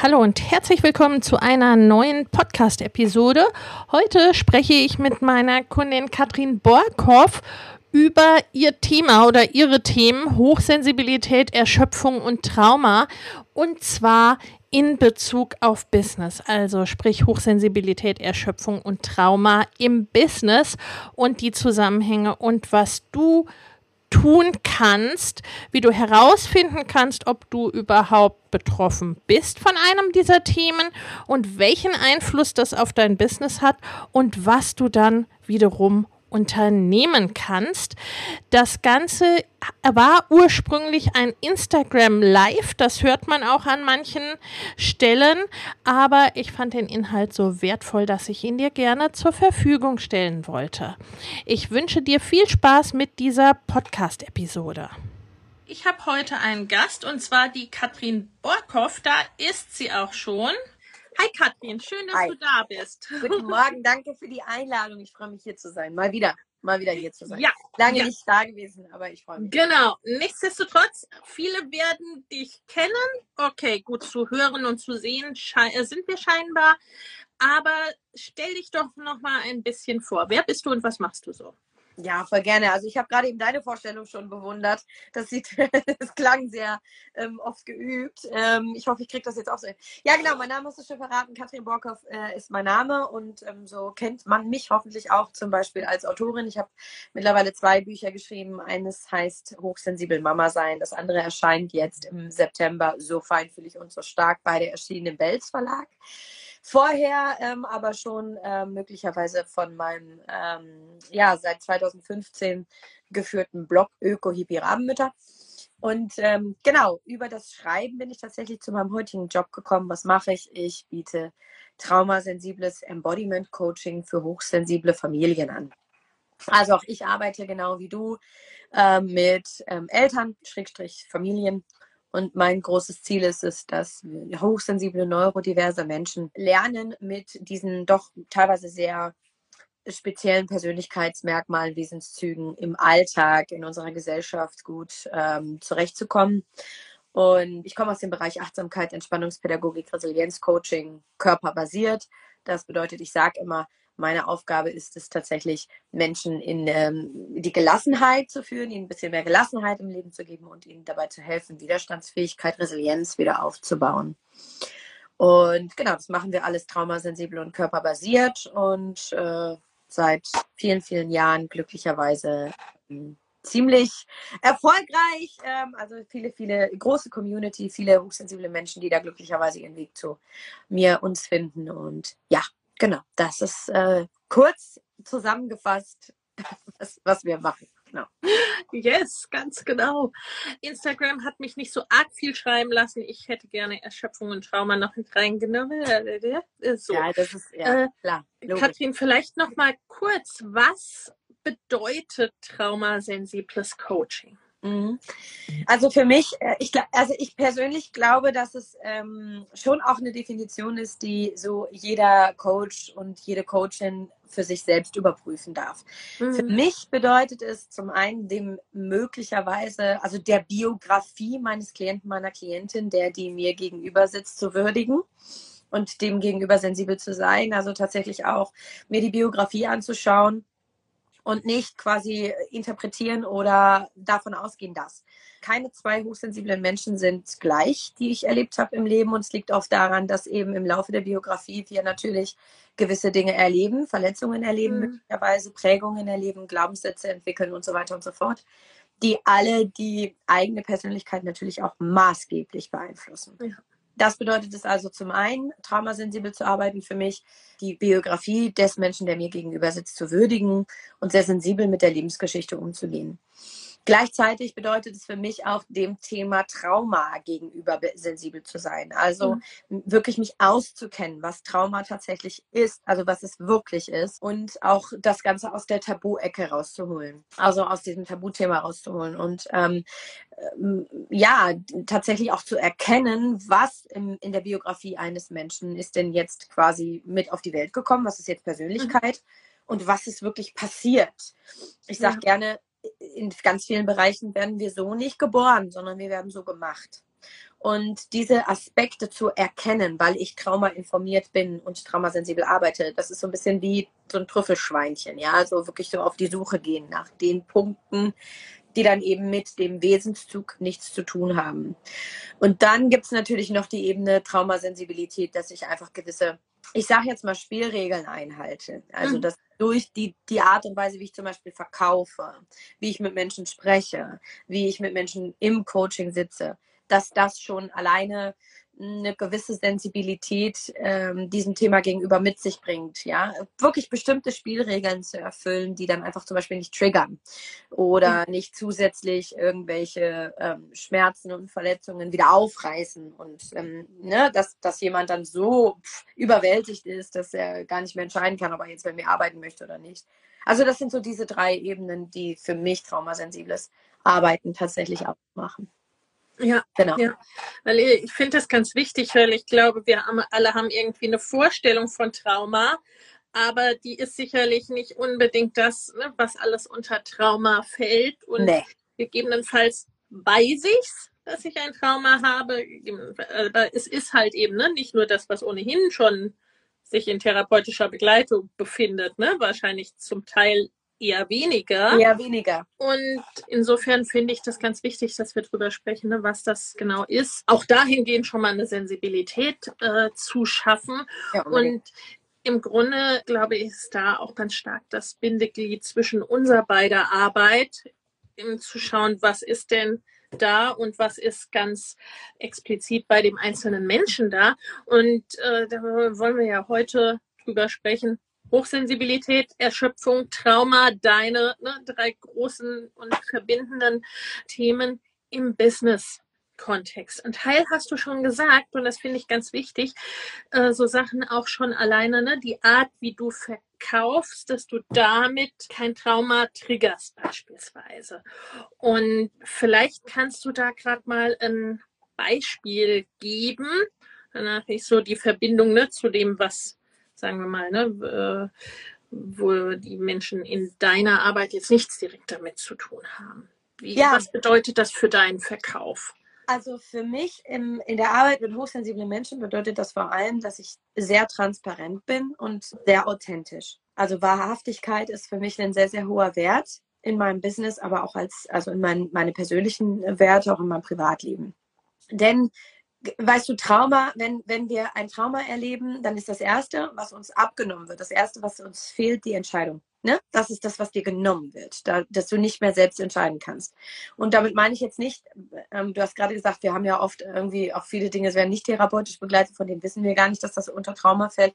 Hallo und herzlich willkommen zu einer neuen Podcast-Episode. Heute spreche ich mit meiner Kundin Katrin Borkhoff über ihr Thema oder ihre Themen Hochsensibilität, Erschöpfung und Trauma. Und zwar in Bezug auf Business, also sprich Hochsensibilität, Erschöpfung und Trauma im Business und die Zusammenhänge und was du tun kannst, wie du herausfinden kannst, ob du überhaupt betroffen bist von einem dieser Themen und welchen Einfluss das auf dein Business hat und was du dann wiederum unternehmen kannst. Das Ganze war ursprünglich ein Instagram Live, das hört man auch an manchen Stellen, aber ich fand den Inhalt so wertvoll, dass ich ihn dir gerne zur Verfügung stellen wollte. Ich wünsche dir viel Spaß mit dieser Podcast-Episode. Ich habe heute einen Gast und zwar die Katrin Borkhoff. Da ist sie auch schon. Hi Katrin, schön, dass Hi. du da bist. Guten Morgen, danke für die Einladung. Ich freue mich hier zu sein. Mal wieder, mal wieder hier zu sein. Ja, Lange ja. nicht da gewesen, aber ich freue mich. Genau. Nichtsdestotrotz, viele werden dich kennen. Okay, gut zu hören und zu sehen äh, sind wir scheinbar. Aber stell dich doch noch mal ein bisschen vor. Wer bist du und was machst du so? Ja, voll gerne. Also ich habe gerade eben deine Vorstellung schon bewundert. Das sieht, das klang sehr ähm, oft geübt. Ähm, ich hoffe, ich kriege das jetzt auch so. Ja, genau. Mein Name hast du schon verraten. Katrin Borkhoff äh, ist mein Name und ähm, so kennt man mich hoffentlich auch zum Beispiel als Autorin. Ich habe mittlerweile zwei Bücher geschrieben. Eines heißt Hochsensibel Mama sein. Das andere erscheint jetzt im September. So feinfühlig und so stark. Beide erschienen im Belz Verlag. Vorher ähm, aber schon ähm, möglicherweise von meinem ähm, ja seit 2015 geführten Blog Öko Hippie Rabenmütter. Und ähm, genau, über das Schreiben bin ich tatsächlich zu meinem heutigen Job gekommen. Was mache ich? Ich biete traumasensibles Embodiment Coaching für hochsensible Familien an. Also auch ich arbeite genau wie du ähm, mit ähm, Eltern, Schrägstrich Familien. Und mein großes Ziel ist es, dass hochsensible, neurodiverse Menschen lernen, mit diesen doch teilweise sehr speziellen Persönlichkeitsmerkmalen, Wesenszügen im Alltag, in unserer Gesellschaft gut ähm, zurechtzukommen. Und ich komme aus dem Bereich Achtsamkeit, Entspannungspädagogik, Resilienzcoaching, körperbasiert. Das bedeutet, ich sage immer, meine Aufgabe ist es tatsächlich, Menschen in ähm, die Gelassenheit zu führen, ihnen ein bisschen mehr Gelassenheit im Leben zu geben und ihnen dabei zu helfen, Widerstandsfähigkeit, Resilienz wieder aufzubauen. Und genau, das machen wir alles traumasensibel und körperbasiert und äh, seit vielen, vielen Jahren glücklicherweise ähm, ziemlich erfolgreich. Ähm, also viele, viele große Community, viele hochsensible Menschen, die da glücklicherweise ihren Weg zu mir, uns finden. Und ja, genau, das ist äh, kurz zusammengefasst, was, was wir machen. Genau. Yes, ganz genau. Instagram hat mich nicht so arg viel schreiben lassen. Ich hätte gerne Erschöpfung und Trauma noch mit reingenommen. Äh, So. Ja, das ist ja Äh, klar. Logisch. Katrin, vielleicht noch mal kurz, was bedeutet traumasensibles Coaching? Mhm. Also für mich, äh, ich, also ich persönlich glaube, dass es ähm, schon auch eine Definition ist, die so jeder Coach und jede Coachin für sich selbst überprüfen darf. Für Mhm. mich bedeutet es zum einen dem möglicherweise, also der Biografie meines Klienten, meiner Klientin, der die mir gegenüber sitzt, zu würdigen und dem gegenüber sensibel zu sein. Also tatsächlich auch mir die Biografie anzuschauen und nicht quasi interpretieren oder davon ausgehen, dass. Keine zwei hochsensiblen Menschen sind gleich, die ich erlebt habe im Leben. Und es liegt oft daran, dass eben im Laufe der Biografie wir natürlich gewisse Dinge erleben, Verletzungen erleben, mhm. möglicherweise Prägungen erleben, Glaubenssätze entwickeln und so weiter und so fort, die alle die eigene Persönlichkeit natürlich auch maßgeblich beeinflussen. Ja. Das bedeutet es also zum einen, traumasensibel zu arbeiten für mich, die Biografie des Menschen, der mir gegenüber sitzt, zu würdigen und sehr sensibel mit der Lebensgeschichte umzugehen. Gleichzeitig bedeutet es für mich auch, dem Thema Trauma gegenüber sensibel zu sein. Also mhm. wirklich mich auszukennen, was Trauma tatsächlich ist, also was es wirklich ist und auch das Ganze aus der Tabu-Ecke rauszuholen, also aus diesem Tabuthema rauszuholen und ähm, ähm, ja, tatsächlich auch zu erkennen, was im, in der Biografie eines Menschen ist denn jetzt quasi mit auf die Welt gekommen, was ist jetzt Persönlichkeit. Mhm und was ist wirklich passiert. Ich sage ja. gerne, in ganz vielen Bereichen werden wir so nicht geboren, sondern wir werden so gemacht. Und diese Aspekte zu erkennen, weil ich traumainformiert bin und traumasensibel arbeite, das ist so ein bisschen wie so ein Trüffelschweinchen, ja, also wirklich so auf die Suche gehen nach den Punkten, die dann eben mit dem Wesenszug nichts zu tun haben. Und dann gibt es natürlich noch die Ebene Traumasensibilität, dass ich einfach gewisse, ich sage jetzt mal, Spielregeln einhalte. Also mhm. dass durch die, die Art und Weise, wie ich zum Beispiel verkaufe, wie ich mit Menschen spreche, wie ich mit Menschen im Coaching sitze, dass das schon alleine eine gewisse Sensibilität ähm, diesem Thema gegenüber mit sich bringt. Ja, wirklich bestimmte Spielregeln zu erfüllen, die dann einfach zum Beispiel nicht triggern oder mhm. nicht zusätzlich irgendwelche ähm, Schmerzen und Verletzungen wieder aufreißen und ähm, ne, dass, dass jemand dann so pff, überwältigt ist, dass er gar nicht mehr entscheiden kann, ob er jetzt bei mir arbeiten möchte oder nicht. Also das sind so diese drei Ebenen, die für mich traumasensibles Arbeiten tatsächlich ausmachen. Ja, genau. Ja. Weil ich finde das ganz wichtig, weil ich glaube, wir alle haben irgendwie eine Vorstellung von Trauma, aber die ist sicherlich nicht unbedingt das, ne, was alles unter Trauma fällt. Und nee. gegebenenfalls weiß ich's, dass ich ein Trauma habe. Aber es ist halt eben ne, nicht nur das, was ohnehin schon sich in therapeutischer Begleitung befindet, ne? Wahrscheinlich zum Teil eher weniger. Eher weniger. Und insofern finde ich das ganz wichtig, dass wir darüber sprechen, ne, was das genau ist. Auch dahingehend schon mal eine Sensibilität äh, zu schaffen. Ja, und im Grunde, glaube ich, ist da auch ganz stark das Bindeglied zwischen unserer beider Arbeit, um zu schauen, was ist denn da und was ist ganz explizit bei dem einzelnen Menschen da. Und äh, da wollen wir ja heute drüber sprechen, Hochsensibilität, Erschöpfung, Trauma, deine ne, drei großen und verbindenden Themen im Business. Kontext. Ein Teil hast du schon gesagt, und das finde ich ganz wichtig, äh, so Sachen auch schon alleine, ne? die Art, wie du verkaufst, dass du damit kein Trauma triggerst beispielsweise. Und vielleicht kannst du da gerade mal ein Beispiel geben, danach ist so die Verbindung ne, zu dem, was sagen wir mal, ne, äh, wo die Menschen in deiner Arbeit jetzt nichts direkt damit zu tun haben. Wie, ja. Was bedeutet das für deinen Verkauf? Also für mich im, in der Arbeit mit hochsensiblen Menschen bedeutet das vor allem, dass ich sehr transparent bin und sehr authentisch. Also Wahrhaftigkeit ist für mich ein sehr, sehr hoher Wert in meinem Business, aber auch als, also in mein, meine persönlichen Werte, auch in meinem Privatleben. Denn weißt du, Trauma, wenn, wenn wir ein Trauma erleben, dann ist das Erste, was uns abgenommen wird, das Erste, was uns fehlt, die Entscheidung. Ne? Das ist das, was dir genommen wird, da, dass du nicht mehr selbst entscheiden kannst. Und damit meine ich jetzt nicht, ähm, du hast gerade gesagt, wir haben ja oft irgendwie auch viele Dinge, es werden nicht therapeutisch begleitet, von denen wissen wir gar nicht, dass das unter Trauma fällt.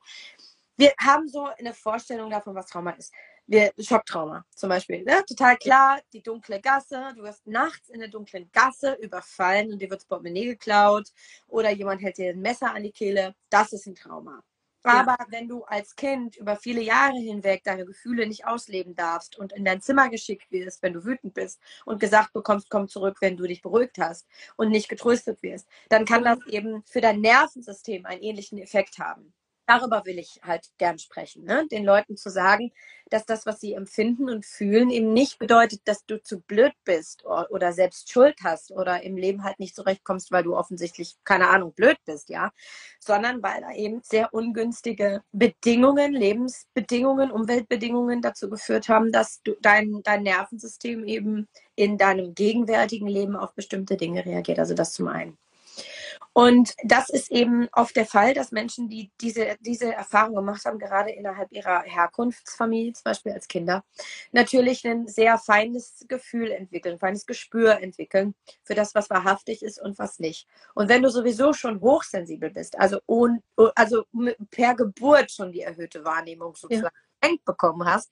Wir haben so eine Vorstellung davon, was Trauma ist wir, Schocktrauma zum Beispiel. Ne? Total klar, die dunkle Gasse, du wirst nachts in der dunklen Gasse überfallen und dir wird das Portemonnaie geklaut oder jemand hält dir ein Messer an die Kehle. Das ist ein Trauma. Aber ja. wenn du als Kind über viele Jahre hinweg deine Gefühle nicht ausleben darfst und in dein Zimmer geschickt wirst, wenn du wütend bist und gesagt bekommst, komm zurück, wenn du dich beruhigt hast und nicht getröstet wirst, dann kann das eben für dein Nervensystem einen ähnlichen Effekt haben. Darüber will ich halt gern sprechen, ne? den Leuten zu sagen, dass das, was sie empfinden und fühlen, eben nicht bedeutet, dass du zu blöd bist oder selbst Schuld hast oder im Leben halt nicht zurechtkommst, weil du offensichtlich, keine Ahnung, blöd bist, ja, sondern weil da eben sehr ungünstige Bedingungen, Lebensbedingungen, Umweltbedingungen dazu geführt haben, dass du dein, dein Nervensystem eben in deinem gegenwärtigen Leben auf bestimmte Dinge reagiert. Also das zum einen. Und das ist eben oft der Fall, dass Menschen, die diese, diese Erfahrung gemacht haben, gerade innerhalb ihrer Herkunftsfamilie, zum Beispiel als Kinder, natürlich ein sehr feines Gefühl entwickeln, feines Gespür entwickeln für das, was wahrhaftig ist und was nicht. Und wenn du sowieso schon hochsensibel bist, also, un, also per Geburt schon die erhöhte Wahrnehmung sozusagen ja. bekommen hast,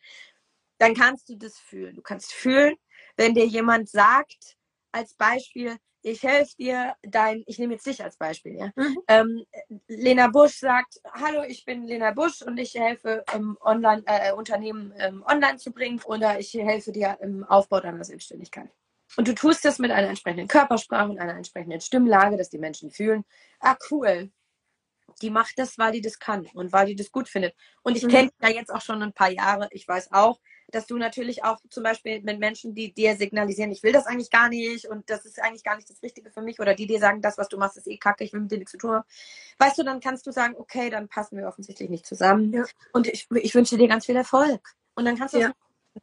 dann kannst du das fühlen. Du kannst fühlen, wenn dir jemand sagt, als Beispiel, ich helfe dir, dein, ich nehme jetzt dich als Beispiel, ja. Mhm. Ähm, Lena Busch sagt, hallo, ich bin Lena Busch und ich helfe ähm, online, äh, Unternehmen ähm, online zu bringen oder ich helfe dir im Aufbau deiner Selbstständigkeit. Und du tust das mit einer entsprechenden Körpersprache und einer entsprechenden Stimmlage, dass die Menschen fühlen, ah cool, die macht das, weil die das kann und weil die das gut findet. Und ich mhm. kenne ja jetzt auch schon ein paar Jahre. Ich weiß auch, dass du natürlich auch zum Beispiel mit Menschen, die dir signalisieren, ich will das eigentlich gar nicht und das ist eigentlich gar nicht das Richtige für mich oder die dir sagen, das, was du machst, ist eh kacke, ich will mit dir nichts zu tun haben. Weißt du, dann kannst du sagen, okay, dann passen wir offensichtlich nicht zusammen ja. und ich, ich wünsche dir ganz viel Erfolg. Und dann kannst du ja.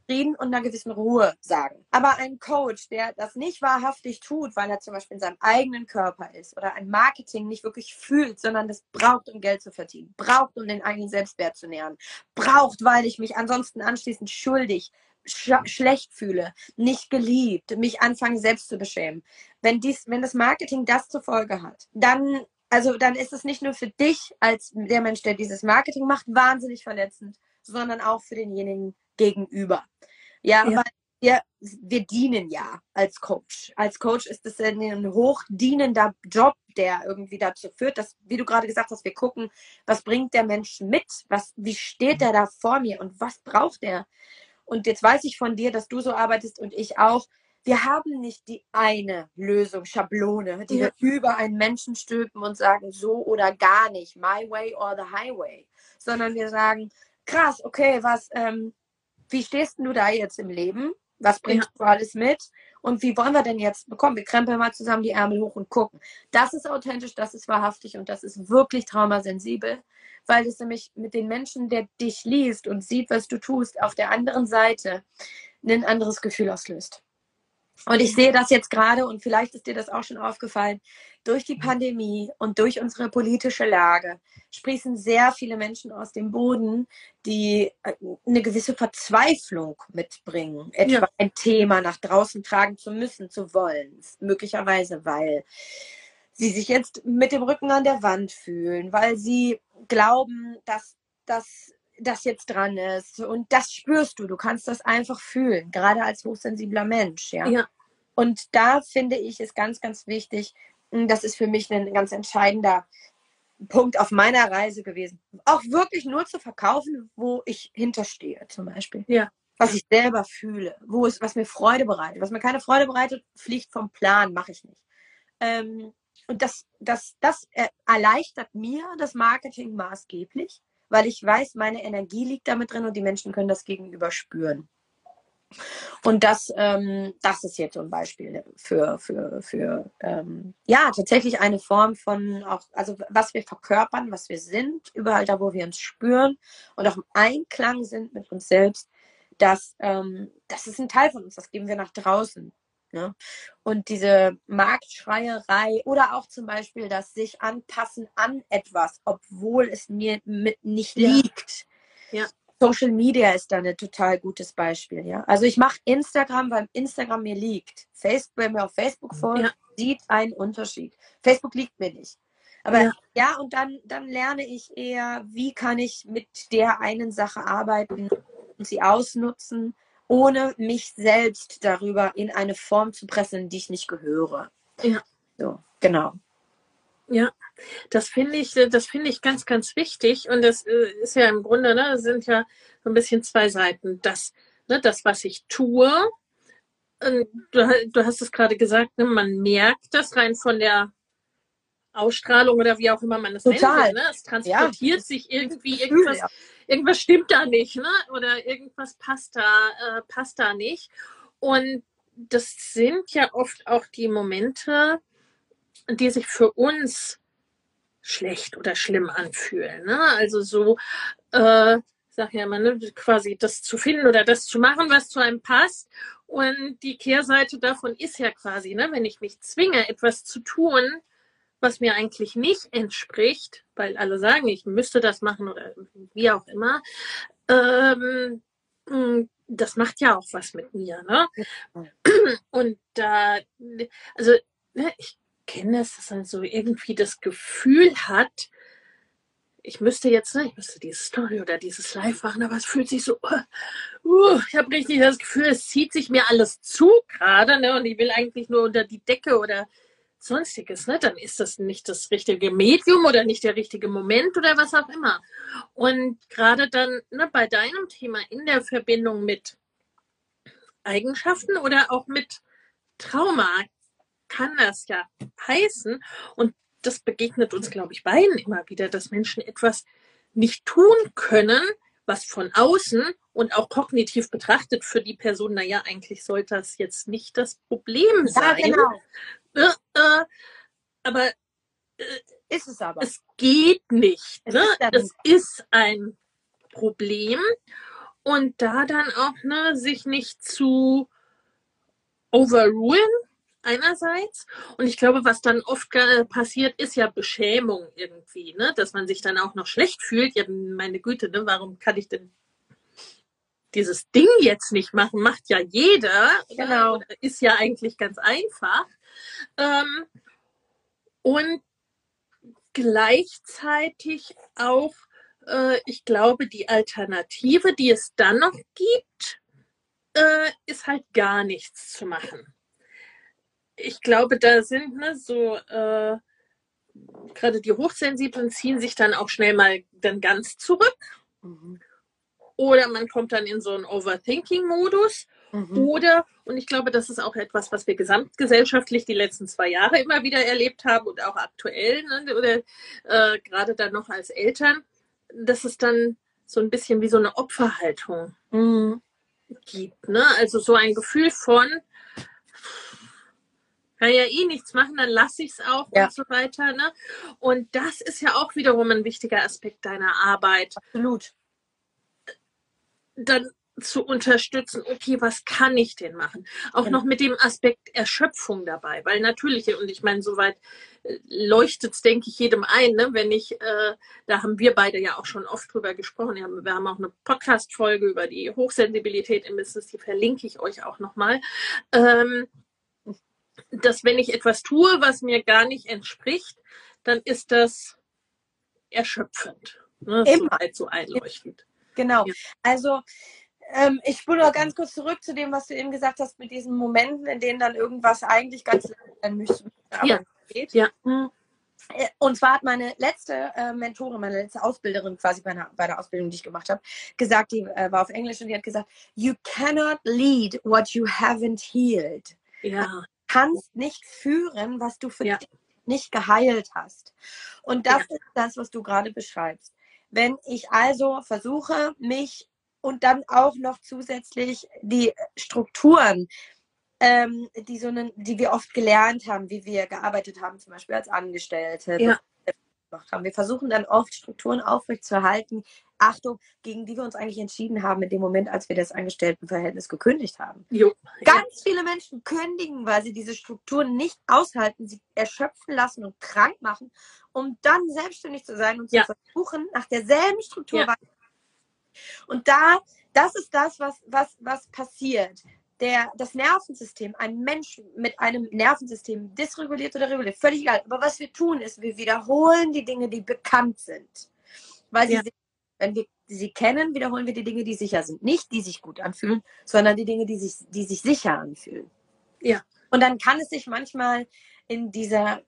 Frieden und einer gewissen Ruhe sagen. Aber ein Coach, der das nicht wahrhaftig tut, weil er zum Beispiel in seinem eigenen Körper ist oder ein Marketing nicht wirklich fühlt, sondern das braucht, um Geld zu verdienen, braucht, um den eigenen Selbstwert zu nähern, braucht, weil ich mich ansonsten anschließend schuldig, sch schlecht fühle, nicht geliebt, mich anfange selbst zu beschämen. Wenn dies, wenn das Marketing das zur Folge hat, dann also dann ist es nicht nur für dich als der Mensch, der dieses Marketing macht, wahnsinnig verletzend, sondern auch für denjenigen, gegenüber. Ja, ja. weil wir, wir dienen ja als Coach. Als Coach ist es ein hochdienender Job, der irgendwie dazu führt, dass, wie du gerade gesagt hast, wir gucken, was bringt der Mensch mit? Was, wie steht er da vor mir und was braucht er? Und jetzt weiß ich von dir, dass du so arbeitest und ich auch. Wir haben nicht die eine Lösung, Schablone, die ja. wir über einen Menschen stülpen und sagen, so oder gar nicht, my way or the highway, sondern wir sagen, krass, okay, was, ähm, wie stehst du da jetzt im Leben? Was bringst ja. du alles mit? Und wie wollen wir denn jetzt bekommen? Wir krempeln mal zusammen die Ärmel hoch und gucken. Das ist authentisch, das ist wahrhaftig und das ist wirklich traumasensibel, weil es nämlich mit den Menschen, der dich liest und sieht, was du tust, auf der anderen Seite ein anderes Gefühl auslöst. Und ich sehe das jetzt gerade, und vielleicht ist dir das auch schon aufgefallen, durch die Pandemie und durch unsere politische Lage sprießen sehr viele Menschen aus dem Boden, die äh, eine gewisse Verzweiflung mitbringen, etwa ja. ein Thema nach draußen tragen zu müssen, zu wollen, möglicherweise, weil sie sich jetzt mit dem Rücken an der Wand fühlen, weil sie glauben, dass das das jetzt dran ist. Und das spürst du. Du kannst das einfach fühlen, gerade als hochsensibler Mensch. Ja. ja. Und da finde ich es ganz, ganz wichtig. Hm, das ist für mich ein ganz entscheidender Punkt auf meiner Reise gewesen. Auch wirklich nur zu verkaufen, wo ich hinterstehe, zum Beispiel. Ja. Was ich selber fühle, wo es, was mir Freude bereitet. Was mir keine Freude bereitet, fliegt vom Plan, mache ich nicht. Ähm, und das, das, das erleichtert mir das Marketing maßgeblich weil ich weiß, meine Energie liegt damit drin und die Menschen können das gegenüber spüren. Und das, ähm, das ist jetzt so ein Beispiel für, für, für ähm, ja, tatsächlich eine Form von auch, also was wir verkörpern, was wir sind, überall da, wo wir uns spüren und auch im Einklang sind mit uns selbst, das, ähm, das ist ein Teil von uns, das geben wir nach draußen. Ne? Und diese Marktschreierei oder auch zum Beispiel das sich anpassen an etwas, obwohl es mir mit nicht liegt. Ja. Social Media ist da ein total gutes Beispiel. Ja? Also ich mache Instagram, weil Instagram mir liegt. Facebook, wenn mir auf Facebook folgt, ja. sieht einen Unterschied. Facebook liegt mir nicht. Aber ja, ja und dann, dann lerne ich eher, wie kann ich mit der einen Sache arbeiten und sie ausnutzen ohne mich selbst darüber in eine Form zu pressen, die ich nicht gehöre. Ja. So, genau. Ja, das finde ich, das finde ich ganz, ganz wichtig. Und das äh, ist ja im Grunde, ne, sind ja so ein bisschen zwei Seiten. Das, ne, das, was ich tue, du, du hast es gerade gesagt, ne, man merkt das rein von der Ausstrahlung oder wie auch immer man es Total. nennt. Ne? Es transportiert Ja. sich irgendwie irgendwas, ja. Irgendwas stimmt da nicht, ne? Oder irgendwas passt da, äh, passt da nicht. Und das sind ja oft auch die Momente, die sich für uns schlecht oder schlimm anfühlen. Ne? Also so, äh, sag ja immer, ne, quasi das zu finden oder das zu machen, was zu einem passt. Und die Kehrseite davon ist ja quasi, ne, wenn ich mich zwinge, etwas zu tun, was mir eigentlich nicht entspricht, weil alle sagen, ich müsste das machen oder wie auch immer, ähm, mh, das macht ja auch was mit mir. Ne? Und da, also ne, ich kenne es, dass man so irgendwie das Gefühl hat, ich müsste jetzt, ne, ich müsste diese Story oder dieses Live machen, aber es fühlt sich so, uh, ich habe richtig das Gefühl, es zieht sich mir alles zu gerade, ne, und ich will eigentlich nur unter die Decke oder sonstiges, ne, dann ist das nicht das richtige Medium oder nicht der richtige Moment oder was auch immer. Und gerade dann, ne, bei deinem Thema in der Verbindung mit Eigenschaften oder auch mit Trauma kann das ja heißen. Und das begegnet uns, glaube ich, beiden immer wieder, dass Menschen etwas nicht tun können, was von außen und auch kognitiv betrachtet für die Person, naja, eigentlich sollte das jetzt nicht das Problem Ja, sein. genau. Äh, äh, aber Ist es aber. es geht nicht. Es Ne? ist ja Es ist ein Problem. Und da dann auch ne, sich nicht zu overrulen einerseits. Und ich glaube, was dann oft äh, passiert, ist ja Beschämung irgendwie, ne? dass man sich dann auch noch schlecht fühlt. Ja, meine Güte, ne? warum kann ich denn dieses Ding jetzt nicht machen? Macht ja jeder. Genau. Ist ja eigentlich ganz einfach. Ähm, und gleichzeitig auch, äh, ich glaube, die Alternative, die es dann noch gibt, äh, ist halt gar nichts zu machen. Ich glaube, da sind ne, so äh, gerade die Hochsensiblen ziehen sich dann auch schnell mal dann ganz zurück Mhm. Oder man kommt dann in so einen Overthinking-Modus Mhm. oder, und ich glaube, das ist auch etwas, was wir gesamtgesellschaftlich die letzten zwei Jahre immer wieder erlebt haben und auch aktuell, ne, oder äh, gerade dann noch als Eltern, dass es dann so ein bisschen wie so eine Opferhaltung Mhm. gibt. Ne? Also so ein Gefühl von, kann ja eh nichts machen, dann lasse ich es auch Ja. und so weiter. Ne? Und das ist ja auch wiederum ein wichtiger Aspekt deiner Arbeit. Absolut. Dann zu unterstützen, okay, was kann ich denn machen? Auch Genau. noch mit dem Aspekt Erschöpfung dabei, weil natürlich, und ich meine, soweit leuchtet es, denke ich, jedem ein, ne? wenn ich, äh, da haben wir beide ja auch schon oft drüber gesprochen, wir haben, wir haben auch eine Podcast-Folge über die Hochsensibilität im Business, die verlinke ich euch auch nochmal, ähm, dass wenn ich etwas tue, was mir gar nicht entspricht, dann ist das erschöpfend. Ne? Immer. So einleuchtend. Genau. Ja. Also ähm, ich spule noch ganz kurz zurück zu dem, was du eben gesagt hast, mit diesen Momenten, in denen dann irgendwas eigentlich ganz leicht sein müsste. Ja. geht. Ja. Äh, Und zwar hat meine letzte äh, Mentorin, meine letzte Ausbilderin quasi bei, einer, bei der Ausbildung, die ich gemacht habe, gesagt, die äh, war auf Englisch und die hat gesagt, you cannot lead what you haven't healed. Ja. kannst nicht führen, was du für Ja. dich nicht geheilt hast. Und das Ja. ist das, was du gerade beschreibst. Wenn ich also versuche, mich und dann auch noch zusätzlich die Strukturen, ähm, die, so einen, die wir oft gelernt haben, wie wir gearbeitet haben, zum Beispiel als Angestellte, Ja. Gemacht haben. Wir versuchen dann oft Strukturen aufrechtzuerhalten, Achtung, gegen die wir uns eigentlich entschieden haben in dem Moment, als wir das Angestelltenverhältnis gekündigt haben. Jo. Ganz viele Menschen kündigen, weil sie diese Strukturen nicht aushalten, sie erschöpfen lassen und krank machen, um dann selbstständig zu sein und Ja. zu versuchen, nach derselben Struktur Ja. weiter. Und da, das ist das, was, was, was passiert. Der, das Nervensystem, ein Mensch mit einem Nervensystem, dysreguliert oder reguliert, völlig egal. Aber was wir tun, ist, wir wiederholen die Dinge, die bekannt sind. Weil sie, Ja. sich- wenn wir sie kennen, wiederholen wir die Dinge, die sicher sind. Nicht die sich gut anfühlen, sondern die Dinge, die sich, die sich sicher anfühlen. Ja. Und dann kann es sich manchmal in dieser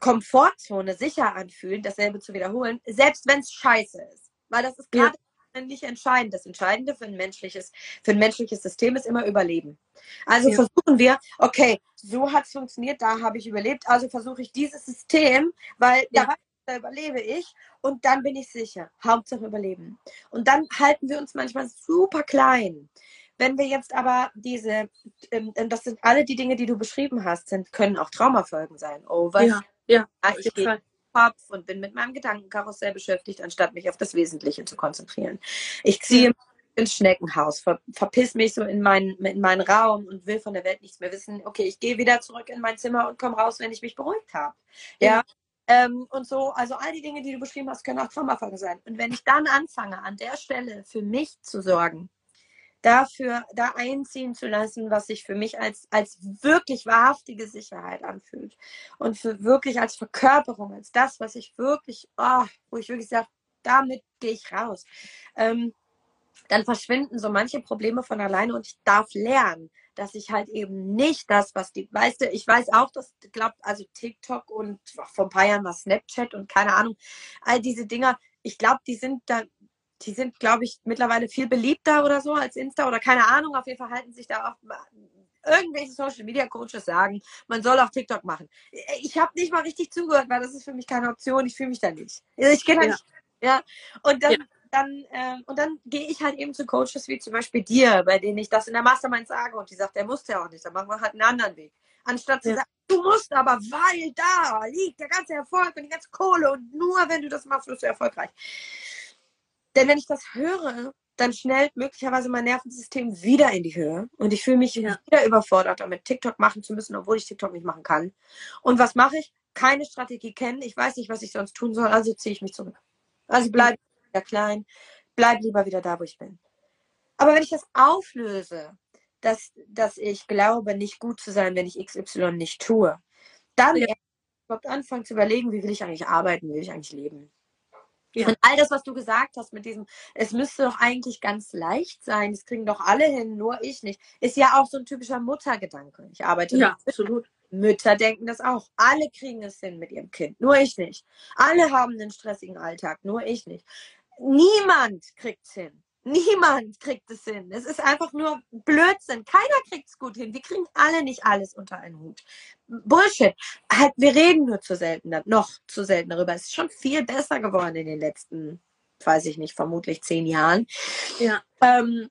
Komfortzone sicher anfühlen, dasselbe zu wiederholen, selbst wenn es scheiße ist. Weil das ist gerade nicht entscheidend. Das Entscheidende für ein menschliches, für ein menschliches System ist immer Überleben. Also Ja. versuchen wir, okay, so hat es funktioniert, da habe ich überlebt, also versuche ich dieses System, weil Ja. da, da überlebe ich und dann bin ich sicher. Hauptsache überleben. Und dann halten wir uns manchmal super klein. Wenn wir jetzt aber diese, ähm, das sind alle die Dinge, die du beschrieben hast, sind, können auch Traumafolgen sein. Oh, was Ja, ja, ich gehe. Kopf und bin mit meinem Gedankenkarussell beschäftigt, anstatt mich auf das Wesentliche zu konzentrieren. Ich ziehe ins Schneckenhaus, ver verpiss mich so in meinen, in meinen Raum und will von der Welt nichts mehr wissen. Okay, ich gehe wieder zurück in mein Zimmer und komme raus, wenn ich mich beruhigt habe. Ja. Ähm, und so, also all die Dinge, die du beschrieben hast, können auch Traumafolgen sein. Und wenn ich dann anfange, an der Stelle für mich zu sorgen, dafür da einziehen zu lassen, was sich für mich als, als wirklich wahrhaftige Sicherheit anfühlt. Und für wirklich als Verkörperung, als das, was ich wirklich, oh, wo ich wirklich sage, damit gehe ich raus. Ähm, dann verschwinden so manche Probleme von alleine und ich darf lernen, dass ich halt eben nicht das, was die, weißt du, ich weiß auch, dass, glaubt, also TikTok und vor ein paar Jahren war Snapchat und keine Ahnung, all diese Dinger, ich glaube, die sind da, die sind, glaube ich, mittlerweile viel beliebter oder so als Insta oder keine Ahnung. Auf jeden Fall halten sich da auch irgendwelche Social Media Coaches sagen, man soll auch TikTok machen. Ich habe nicht mal richtig zugehört, weil das ist für mich keine Option. Ich fühle mich da nicht. Ich gehe da Ja. nicht. Ja. Und dann, Ja. dann, und dann gehe ich halt eben zu Coaches wie zum Beispiel dir, bei denen ich das in der Mastermind sage und die sagt, der muss ja auch nicht, dann machen wir halt einen anderen Weg. Anstatt zu Ja. sagen, du musst aber, weil da liegt der ganze Erfolg und die ganze Kohle und nur wenn du das machst, wirst du erfolgreich. Denn wenn ich das höre, dann schnellt möglicherweise mein Nervensystem wieder in die Höhe und ich fühle mich Ja. wieder überfordert, damit TikTok machen zu müssen, obwohl ich TikTok nicht machen kann. Und was mache ich? Keine Strategie kennen. Ich weiß nicht, was ich sonst tun soll, also ziehe ich mich zurück. Also bleib wieder klein, bleib lieber wieder da, wo ich bin. Aber wenn ich das auflöse, dass, dass ich glaube, nicht gut zu sein, wenn ich XY nicht tue, dann Ja. überhaupt anfangen zu überlegen, wie will ich eigentlich arbeiten, wie will ich eigentlich leben. Ja. Und all das, was du gesagt hast mit diesem, es müsste doch eigentlich ganz leicht sein, das kriegen doch alle hin, nur ich nicht, ist ja auch so ein typischer Muttergedanke. Ich arbeite Ja, absolut. Mütter denken das auch. Alle kriegen es hin mit ihrem Kind, nur ich nicht. Alle haben einen stressigen Alltag, nur ich nicht. Niemand kriegt es hin. Niemand kriegt es hin. Es ist einfach nur Blödsinn. Keiner kriegt es gut hin. Wir kriegen alle nicht alles unter einen Hut. Bullshit. Halt, wir reden nur zu selten, noch zu selten darüber. Es ist schon viel besser geworden in den letzten, weiß ich nicht, vermutlich zehn Jahren. Ja. Ähm,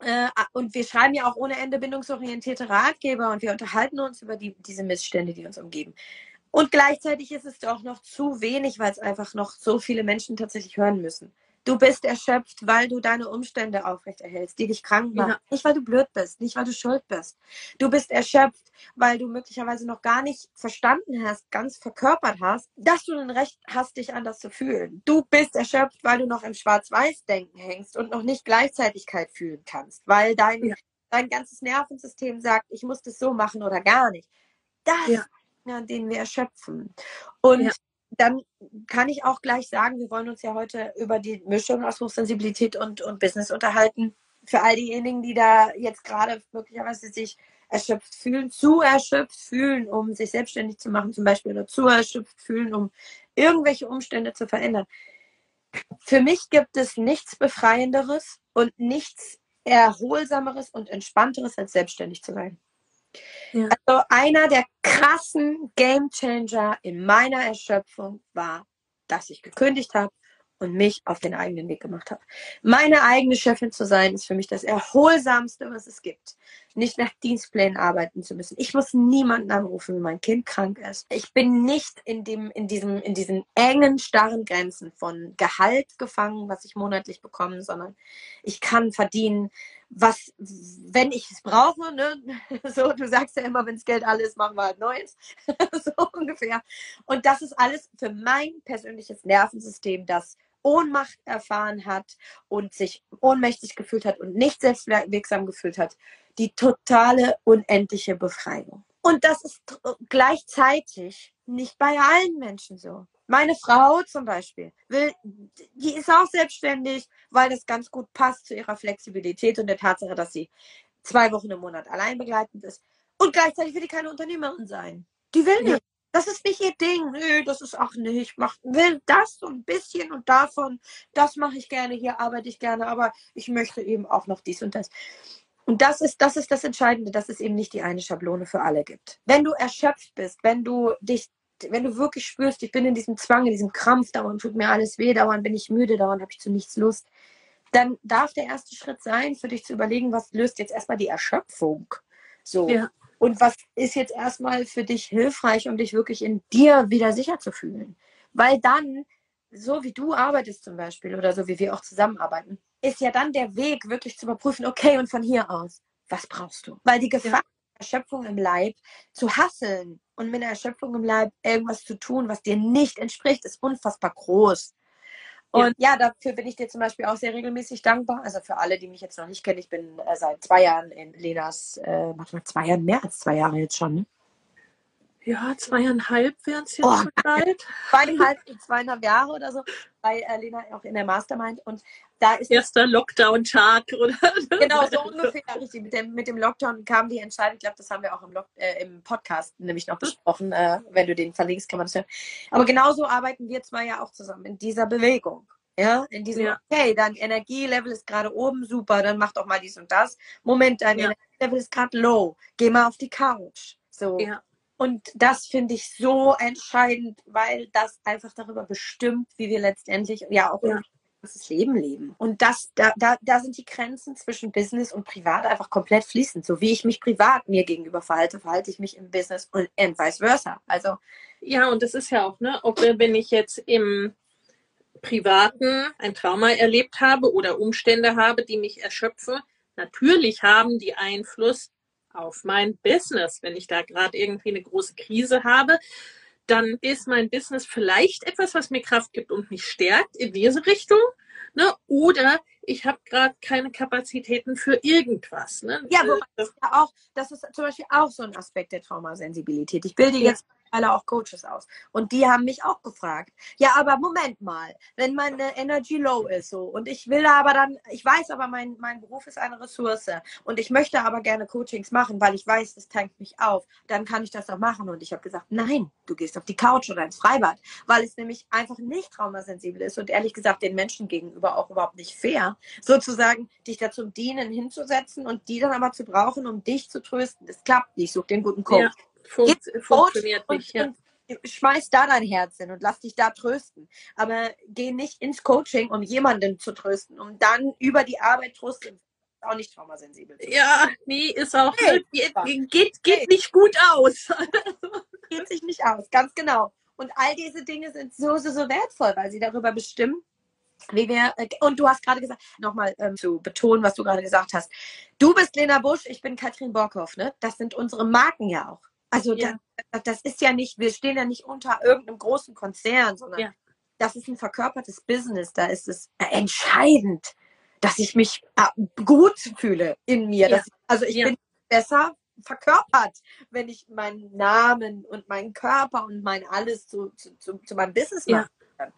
äh, und wir schreiben ja auch ohne Ende bindungsorientierte Ratgeber und wir unterhalten uns über die, diese Missstände, die uns umgeben. Und gleichzeitig ist es doch noch zu wenig, weil es einfach noch so viele Menschen tatsächlich hören müssen. Du bist erschöpft, weil du deine Umstände aufrechterhältst, die dich krank machen. Ja. Nicht, weil du blöd bist, nicht, weil du schuld bist. Du bist erschöpft, weil du möglicherweise noch gar nicht verstanden hast, ganz verkörpert hast, dass du ein Recht hast, dich anders zu fühlen. Du bist erschöpft, weil du noch im Schwarz-Weiß-Denken hängst und noch nicht Gleichzeitigkeit fühlen kannst, weil dein, Ja. dein ganzes Nervensystem sagt, ich muss das so machen oder gar nicht. Das, Ja. denen wir erschöpfen. Und Ja. Dann kann ich auch gleich sagen, wir wollen uns ja heute über die Mischung aus Hochsensibilität und, und Business unterhalten. Für all diejenigen, die da jetzt gerade möglicherweise sich erschöpft fühlen, zu erschöpft fühlen, um sich selbstständig zu machen zum Beispiel, oder zu erschöpft fühlen, um irgendwelche Umstände zu verändern. Für mich gibt es nichts Befreienderes und nichts Erholsameres und Entspannteres, als selbstständig zu sein. Ja. Also einer der krassen Gamechanger in meiner Erschöpfung war, dass ich gekündigt habe und mich auf den eigenen Weg gemacht habe. Meine eigene Chefin zu sein, ist für mich das Erholsamste, was es gibt. Nicht nach Dienstplänen arbeiten zu müssen. Ich muss niemanden anrufen, wenn mein Kind krank ist. Ich bin nicht in dem, in diesem, in diesen engen, starren Grenzen von Gehalt gefangen, was ich monatlich bekomme, sondern ich kann verdienen, was, wenn ich es brauche, ne? So, du sagst ja immer, wenn das Geld alles ist, machen wir halt Neues. so ungefähr. Und das ist alles für mein persönliches Nervensystem, das Ohnmacht erfahren hat und sich ohnmächtig gefühlt hat und nicht selbstwirksam gefühlt hat, die totale, unendliche Befreiung. Und das ist gleichzeitig nicht bei allen Menschen so. Meine Frau zum Beispiel, will, die ist auch selbstständig, weil das ganz gut passt zu ihrer Flexibilität und der Tatsache, dass sie zwei Wochen im Monat allein begleitend ist. Und gleichzeitig will die keine Unternehmerin sein. Die will nicht. Das ist nicht ihr Ding. Nö, das ist auch nicht. Ich mach, will das so ein bisschen und davon. Das mache ich gerne. Hier arbeite ich gerne. Aber ich möchte eben auch noch dies und das. Und das ist, das ist das Entscheidende, dass es eben nicht die eine Schablone für alle gibt. Wenn du erschöpft bist, wenn du dich, wenn du wirklich spürst, ich bin in diesem Zwang, in diesem Krampf, dauernd tut mir alles weh, dauernd bin ich müde, dauernd habe ich zu nichts Lust, dann darf der erste Schritt sein, für dich zu überlegen, was löst jetzt erstmal die Erschöpfung. So. Ja. Und was ist jetzt erstmal für dich hilfreich, um dich wirklich in dir wieder sicher zu fühlen? Weil dann, so wie du arbeitest zum Beispiel oder so wie wir auch zusammenarbeiten, ist ja dann der Weg wirklich zu überprüfen, okay, und von hier aus, was brauchst du? Weil die Gefahr. Erschöpfung im Leib zu hasseln und mit der Erschöpfung im Leib irgendwas zu tun, was dir nicht entspricht, ist unfassbar groß. Und ja. ja. dafür bin ich dir zum Beispiel auch sehr regelmäßig dankbar. Also für alle, die mich jetzt noch nicht kennen, ich bin äh, seit zwei Jahren in Lenas, äh, manchmal zwei Jahren, mehr als zwei Jahre jetzt schon. Ne? Ja, zweieinhalb wären es jetzt oh, bald. Zweieinhalb, zweieinhalb Jahre oder so, bei äh, Lena auch in der Mastermind. Und da ist. Erster Lockdown-Tag, oder? Genau, so ungefähr. Richtig. Mit dem, mit dem Lockdown kam die Entscheidung, ich glaube, das haben wir auch im, Lock, äh, im Podcast nämlich noch besprochen. Äh, wenn du den verlinkst, kann man das hören. Aber genauso arbeiten wir zwei ja auch zusammen in dieser Bewegung. Ja, in diesem, ja. okay, dein Energielevel ist gerade oben, super, dann mach doch mal dies und das. Moment, dein ja. Energielevel ist gerade low, geh mal auf die Couch. So. Ja. Und das finde ich so entscheidend, weil das einfach darüber bestimmt, wie wir letztendlich ja auch ja. das Leben leben. Und das, da, da, da sind die Grenzen zwischen Business und Privat einfach komplett fließend. So wie ich mich privat mir gegenüber verhalte, verhalte ich mich im Business und, und vice versa. Also ja, und das ist ja auch, ne, ob wenn ich jetzt im Privaten ein Trauma erlebt habe oder Umstände habe, die mich erschöpfen, natürlich haben die Einfluss auf mein Business. Wenn ich da gerade irgendwie eine große Krise habe, dann ist mein Business vielleicht etwas, was mir Kraft gibt und mich stärkt in diese Richtung. Ne? Oder ich habe gerade keine Kapazitäten für irgendwas. Ne? Ja, wobei das, ja auch, das ist zum Beispiel auch so ein Aspekt der Traumasensibilität. Ich bilde jetzt alle auch Coaches aus. Und die haben mich auch gefragt, ja, aber Moment mal, wenn meine Energy low ist so und ich will aber dann, ich weiß aber, mein, mein Beruf ist eine Ressource und ich möchte aber gerne Coachings machen, weil ich weiß, das tankt mich auf, dann kann ich das auch machen. Und ich habe gesagt, nein, du gehst auf die Couch oder ins Freibad, weil es nämlich einfach nicht traumasensibel ist und ehrlich gesagt den Menschen gegenüber auch überhaupt nicht fair, sozusagen dich dazu dienen, hinzusetzen und die dann aber zu brauchen, um dich zu trösten. Das klappt nicht, such den guten Coach. Ja. Fun funktioniert nicht, ja. schmeiß da dein Herz hin und lass dich da trösten. Aber geh nicht ins Coaching, um jemanden zu trösten, um dann über die Arbeit trösten. Auch nicht traumasensibel. Ja, nee, ist auch nee, geht, geht, geht nee. nicht gut aus. geht sich nicht aus, ganz genau. Und all diese Dinge sind so, so, so wertvoll, weil sie darüber bestimmen, wie wir, äh, und du hast gerade gesagt, nochmal ähm, zu betonen, was du gerade gesagt hast. Du bist Lena Busch, ich bin Katrin Borkhoff, ne? Das sind unsere Marken ja auch. Also ja. das, das, ist ja nicht, wir stehen ja nicht unter irgendeinem großen Konzern, sondern ja. das ist ein verkörpertes Business. Da ist es entscheidend, dass ich mich äh, gut fühle in mir. Ja. Ich, also ich bin besser verkörpert, wenn ich meinen Namen und meinen Körper und mein alles zu, zu, zu, zu meinem Business mache kann.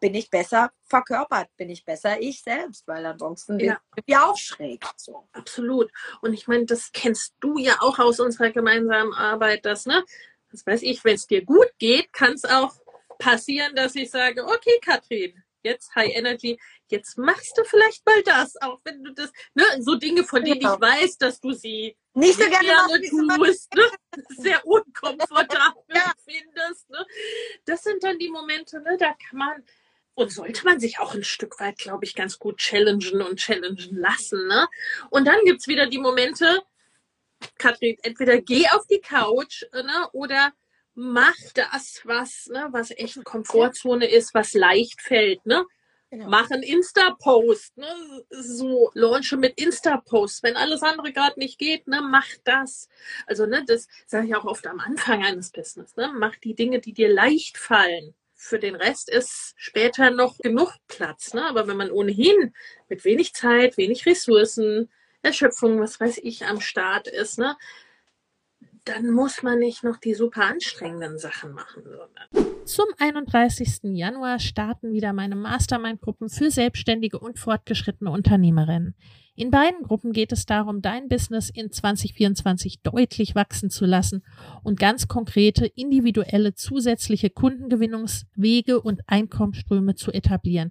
Bin ich besser verkörpert, bin ich besser ich selbst, weil ansonsten ja. bin ich auch schräg. So. Absolut. Und ich meine, das kennst du ja auch aus unserer gemeinsamen Arbeit, dass, ne, das weiß ich, wenn es dir gut geht, kann es auch passieren, dass ich sage, okay, Katrin, jetzt High Energy, jetzt machst du vielleicht mal das, auch wenn du das, ne, so Dinge, von denen genau. ich weiß, dass du sie nicht so gerne, gerne tust, ne, sehr unkomfortabel ja. findest. Ne. Das sind dann die Momente, ne, da kann man und sollte man sich auch ein Stück weit, glaube ich, ganz gut challengen und challengen lassen. Ne? Und dann gibt es wieder die Momente, Katrin, entweder geh auf die Couch ne, oder mach das, was, ne, was echt Komfortzone ist, was leicht fällt. Ne? Genau. Mach einen Insta-Post, ne? so launche mit Insta-Post. Wenn alles andere gerade nicht geht, ne, mach das. Also, ne, das sage ich auch oft am Anfang eines Business. Ne? Mach die Dinge, die dir leicht fallen. Für den Rest ist später noch genug Platz. Ne? Aber wenn man ohnehin mit wenig Zeit, wenig Ressourcen, Erschöpfung, was weiß ich, am Start ist, ne, dann muss man nicht noch die super anstrengenden Sachen machen, zum 31. Januar starten wieder meine Mastermind-Gruppen für Selbstständige und fortgeschrittene Unternehmerinnen. In beiden Gruppen geht es darum, dein Business in 2024 deutlich wachsen zu lassen und ganz konkrete individuelle zusätzliche Kundengewinnungswege und Einkommensströme zu etablieren,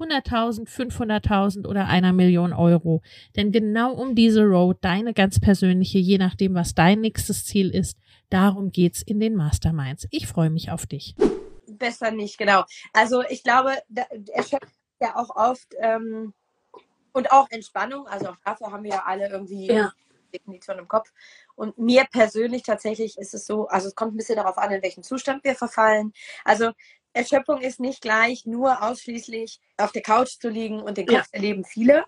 100.000, 500.000 oder einer Million Euro. Denn genau um diese Road, deine ganz persönliche, je nachdem, was dein nächstes Ziel ist, darum geht's in den Masterminds. Ich freue mich auf dich besser nicht, genau. Also ich glaube, er schöpft ja auch oft ähm, und auch Entspannung, also auch dafür haben wir ja alle irgendwie ja. Definition im Kopf. Und mir persönlich tatsächlich ist es so, also es kommt ein bisschen darauf an, in welchen Zustand wir verfallen. Also Erschöpfung ist nicht gleich nur ausschließlich auf der Couch zu liegen und den Kopf ja. erleben viele,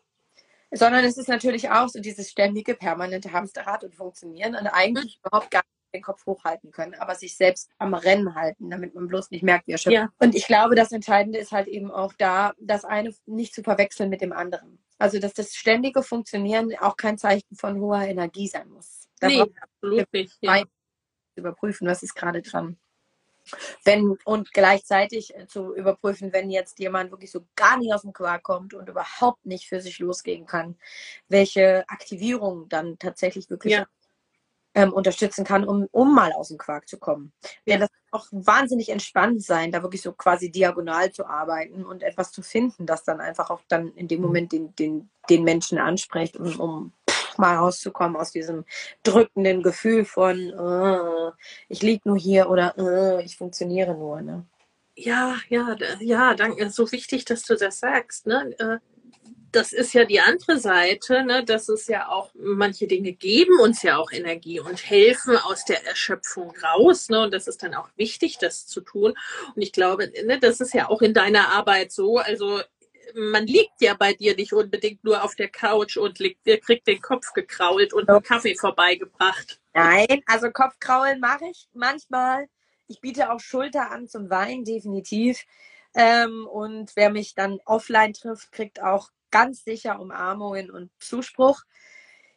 sondern es ist natürlich auch so dieses ständige, permanente Hamsterrad und Funktionieren und eigentlich mhm. überhaupt gar den Kopf hochhalten können, aber sich selbst am Rennen halten, damit man bloß nicht merkt, wie er schöpft. Ja. Und ich glaube, das Entscheidende ist halt eben auch da, das eine nicht zu verwechseln mit dem anderen. Also, dass das ständige Funktionieren auch kein Zeichen von hoher Energie sein muss. Da nee, absolut nicht. Ja. Überprüfen, was ist gerade dran. Wenn, und gleichzeitig zu überprüfen, wenn jetzt jemand wirklich so gar nicht aus dem Quark kommt und überhaupt nicht für sich losgehen kann, welche Aktivierung dann tatsächlich wirklich ja ähm, unterstützen kann, um, um mal aus dem Quark zu kommen. Ja, das auch wahnsinnig entspannt sein, da wirklich so quasi diagonal zu arbeiten und etwas zu finden, das dann einfach auch dann in dem mhm. Moment den, den, den Menschen anspricht, um, um mal rauszukommen aus diesem drückenden Gefühl von uh, ich liege nur hier oder uh, ich funktioniere nur. Ne? Ja, ja, ja, danke. So wichtig, dass du das sagst. Ne? Äh, das ist ja die andere Seite, ne, dass es ja auch manche Dinge geben uns ja auch Energie und helfen aus der Erschöpfung raus. Ne, und das ist dann auch wichtig, das zu tun. Und ich glaube, ne, das ist ja auch in deiner Arbeit so. Also man liegt ja bei dir nicht unbedingt nur auf der Couch und liegt, kriegt den Kopf gekrault und einen Kaffee vorbeigebracht. Nein, also Kopfkraulen mache ich manchmal. Ich biete auch Schulter an zum Wein, definitiv. Ähm, und wer mich dann offline trifft, kriegt auch ganz sicher Umarmungen und Zuspruch.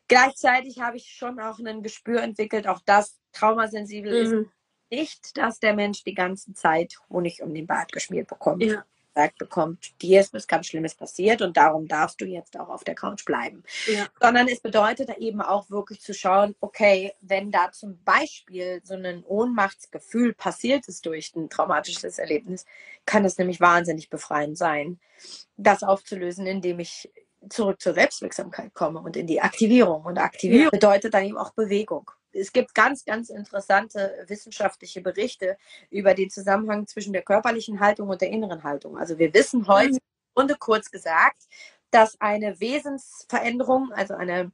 Gleichzeitig habe ich schon auch ein Gespür entwickelt, auch das traumasensibel mhm. ist nicht, dass der Mensch die ganze Zeit Honig um den Bart geschmiert bekommt. Ja gesagt bekommt, dir ist was ganz Schlimmes passiert und darum darfst du jetzt auch auf der Couch bleiben. Ja. Sondern es bedeutet eben auch wirklich zu schauen, okay, wenn da zum Beispiel so ein Ohnmachtsgefühl passiert ist durch ein traumatisches Erlebnis, kann es nämlich wahnsinnig befreiend sein, das aufzulösen, indem ich zurück zur Selbstwirksamkeit komme und in die Aktivierung. Und Aktivierung bedeutet dann eben auch Bewegung es gibt ganz, ganz interessante wissenschaftliche Berichte über den Zusammenhang zwischen der körperlichen Haltung und der inneren Haltung. Also wir wissen heute, mhm. und kurz gesagt, dass eine Wesensveränderung, also eine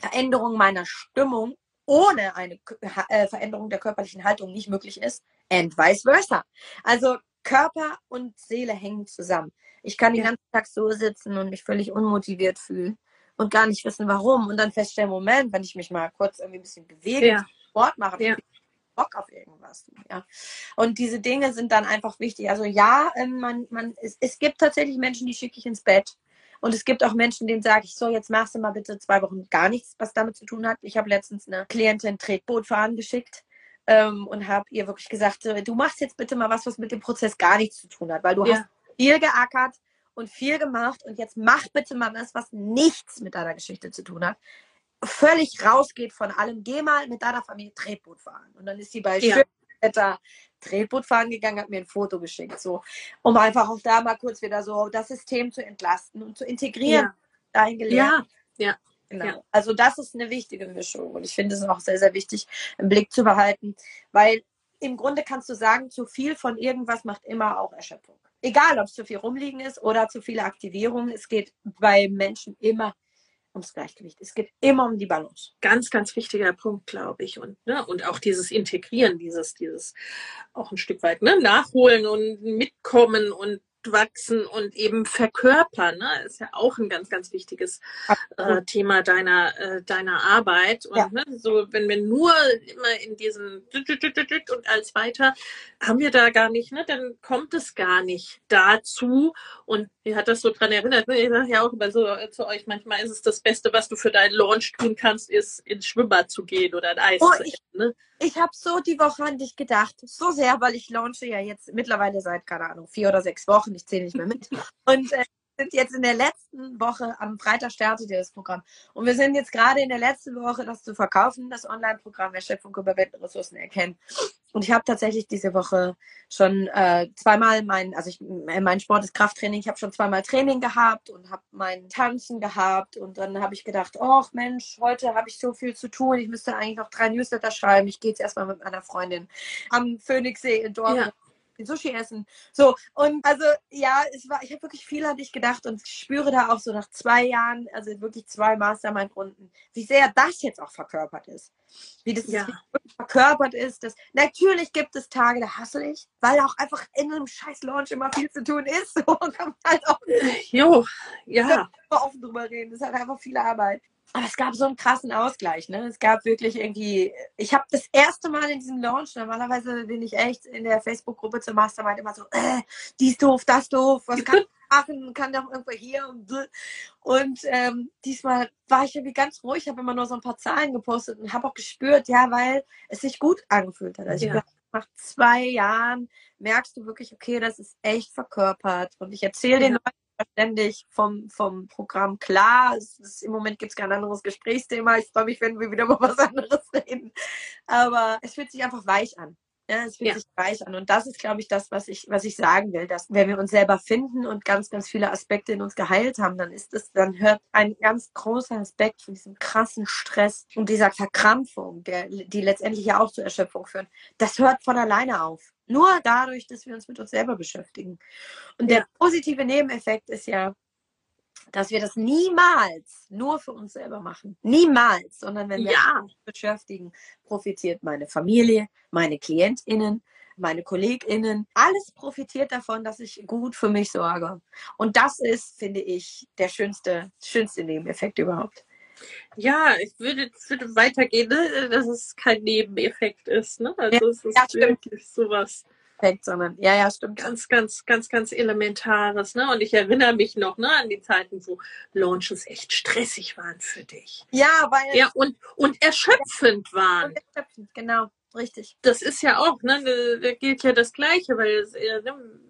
Veränderung meiner Stimmung ohne eine äh, Veränderung der körperlichen Haltung nicht möglich ist and vice versa. Also Körper und Seele hängen zusammen. Ich kann den ganzen Tag so sitzen und mich völlig unmotiviert fühlen und gar nicht wissen, warum. Und dann feststellen, Moment, wenn ich mich mal kurz irgendwie ein bisschen bewege, ja. Sport mache, ja. Bock auf irgendwas. Ja. Und diese Dinge sind dann einfach wichtig. Also ja, ähm, man, man, es, es gibt tatsächlich Menschen, die schicke ich ins Bett. Und es gibt auch Menschen, denen sage ich so, jetzt machst du mal bitte zwei Wochen gar nichts, was damit zu tun hat. Ich habe letztens eine Klientin Tretboot fahren geschickt ähm, und habe ihr wirklich gesagt, du machst jetzt bitte mal was, was mit dem Prozess gar nichts zu tun hat, weil du ja. hast viel geackert, und viel gemacht und jetzt mach bitte mal was, was nichts mit deiner Geschichte zu tun hat. Völlig rausgeht von allem. Geh mal mit deiner Familie Tretboot fahren. Und dann ist sie bei ja. schönem Wetter Tretboot fahren gegangen, hat mir ein Foto geschickt, so, um einfach auch da mal kurz wieder so das System zu entlasten und zu integrieren. Ja. Dahin gelernt. Ja, ja. Genau. Ja. Also das ist eine wichtige Mischung und ich finde es auch sehr, sehr wichtig im Blick zu behalten, weil im Grunde kannst du sagen, zu viel von irgendwas macht immer auch Erschöpfung egal ob es zu viel rumliegen ist oder zu viele Aktivierungen, es geht bei Menschen immer ums Gleichgewicht. Es geht immer um die Balance. Ganz, ganz wichtiger Punkt, glaube ich. Und, ne, und auch dieses Integrieren, dieses, dieses auch ein Stück weit ne, nachholen und mitkommen und wachsen und eben verkörpern, ne? ist ja auch ein ganz, ganz wichtiges äh, Thema deiner, äh, deiner Arbeit. Und ja. ne, so, wenn wir nur immer in diesen und als weiter, haben wir da gar nicht, ne? dann kommt es gar nicht dazu. Und mir hat das so dran erinnert, ne? ich sage ja auch immer so äh, zu euch, manchmal ist es das Beste, was du für deinen Launch tun kannst, ist ins Schwimmbad zu gehen oder ein Eis oh, zu essen. Ne? Ich habe so die Woche an dich gedacht, so sehr, weil ich launche ja jetzt mittlerweile seit, keine Ahnung, vier oder sechs Wochen, ich zähle nicht mehr mit. Und äh, sind jetzt in der letzten Woche, am Freitag startet ihr das Programm. Und wir sind jetzt gerade in der letzten Woche, das zu verkaufen, das Online-Programm Erschöpfung über Ressourcen erkennen. Und ich habe tatsächlich diese Woche schon äh, zweimal mein, also ich, mein Sport ist Krafttraining, ich habe schon zweimal Training gehabt und habe mein Tanzen gehabt und dann habe ich gedacht, oh Mensch, heute habe ich so viel zu tun, ich müsste eigentlich noch drei Newsletter schreiben, ich gehe jetzt erstmal mit meiner Freundin am Phoenixsee in Dortmund. Ja Sushi essen. So, und also ja, es war, ich habe wirklich viel an dich gedacht und spüre da auch so nach zwei Jahren, also wirklich zwei Mastermind-Runden, wie sehr das jetzt auch verkörpert ist. Wie das ja. verkörpert ist. Dass, natürlich gibt es Tage, da hassle ich, weil auch einfach in einem scheiß Launch immer viel zu tun ist. So, kann man halt auch jo, ja. offen drüber reden. Das ist halt einfach viel Arbeit. Aber es gab so einen krassen Ausgleich, ne? Es gab wirklich irgendwie, ich habe das erste Mal in diesem Launch, normalerweise bin ich echt in der Facebook-Gruppe zur Mastermind immer so, äh, dies doof, das doof, was kann ich machen, kann doch irgendwo hier und und ähm, diesmal war ich irgendwie ganz ruhig, habe immer nur so ein paar Zahlen gepostet und habe auch gespürt, ja, weil es sich gut angefühlt hat. Also ja. ich nach zwei Jahren merkst du wirklich, okay, das ist echt verkörpert. Und ich erzähle ja. den Leuten ständig vom, vom Programm klar. Es ist, Im Moment gibt es kein anderes Gesprächsthema. Ich freue mich, wenn wir wieder über was anderes reden. Aber es fühlt sich einfach weich an. Ja, es fühlt ja. sich weich an. Und das ist, glaube ich, das, was ich, was ich sagen will, dass wenn wir uns selber finden und ganz, ganz viele Aspekte in uns geheilt haben, dann ist es, dann hört ein ganz großer Aspekt von diesem krassen Stress und dieser Verkrampfung, der, die letztendlich ja auch zur Erschöpfung führen, das hört von alleine auf. Nur dadurch, dass wir uns mit uns selber beschäftigen. Und ja. der positive Nebeneffekt ist ja, dass wir das niemals nur für uns selber machen. Niemals, sondern wenn wir ja. uns beschäftigen, profitiert meine Familie, meine KlientInnen, meine KollegInnen. Alles profitiert davon, dass ich gut für mich sorge. Und das ist, finde ich, der schönste, schönste Nebeneffekt überhaupt. Ja, ich würde, würde weitergehen, ne? dass es kein Nebeneffekt ist. Ne? Also ja, es ist ja, wirklich sowas. Effekt, sondern ja, ja, stimmt. Ganz, ganz, ganz, ganz Elementares. Ne? Und ich erinnere mich noch ne, an die Zeiten, wo Launches echt stressig waren für dich. Ja, weil. Ja, und, und erschöpfend ja, waren. Und erschöpfend, genau. Richtig. Das ist ja auch, ne, da gilt ja das Gleiche, weil es, ne,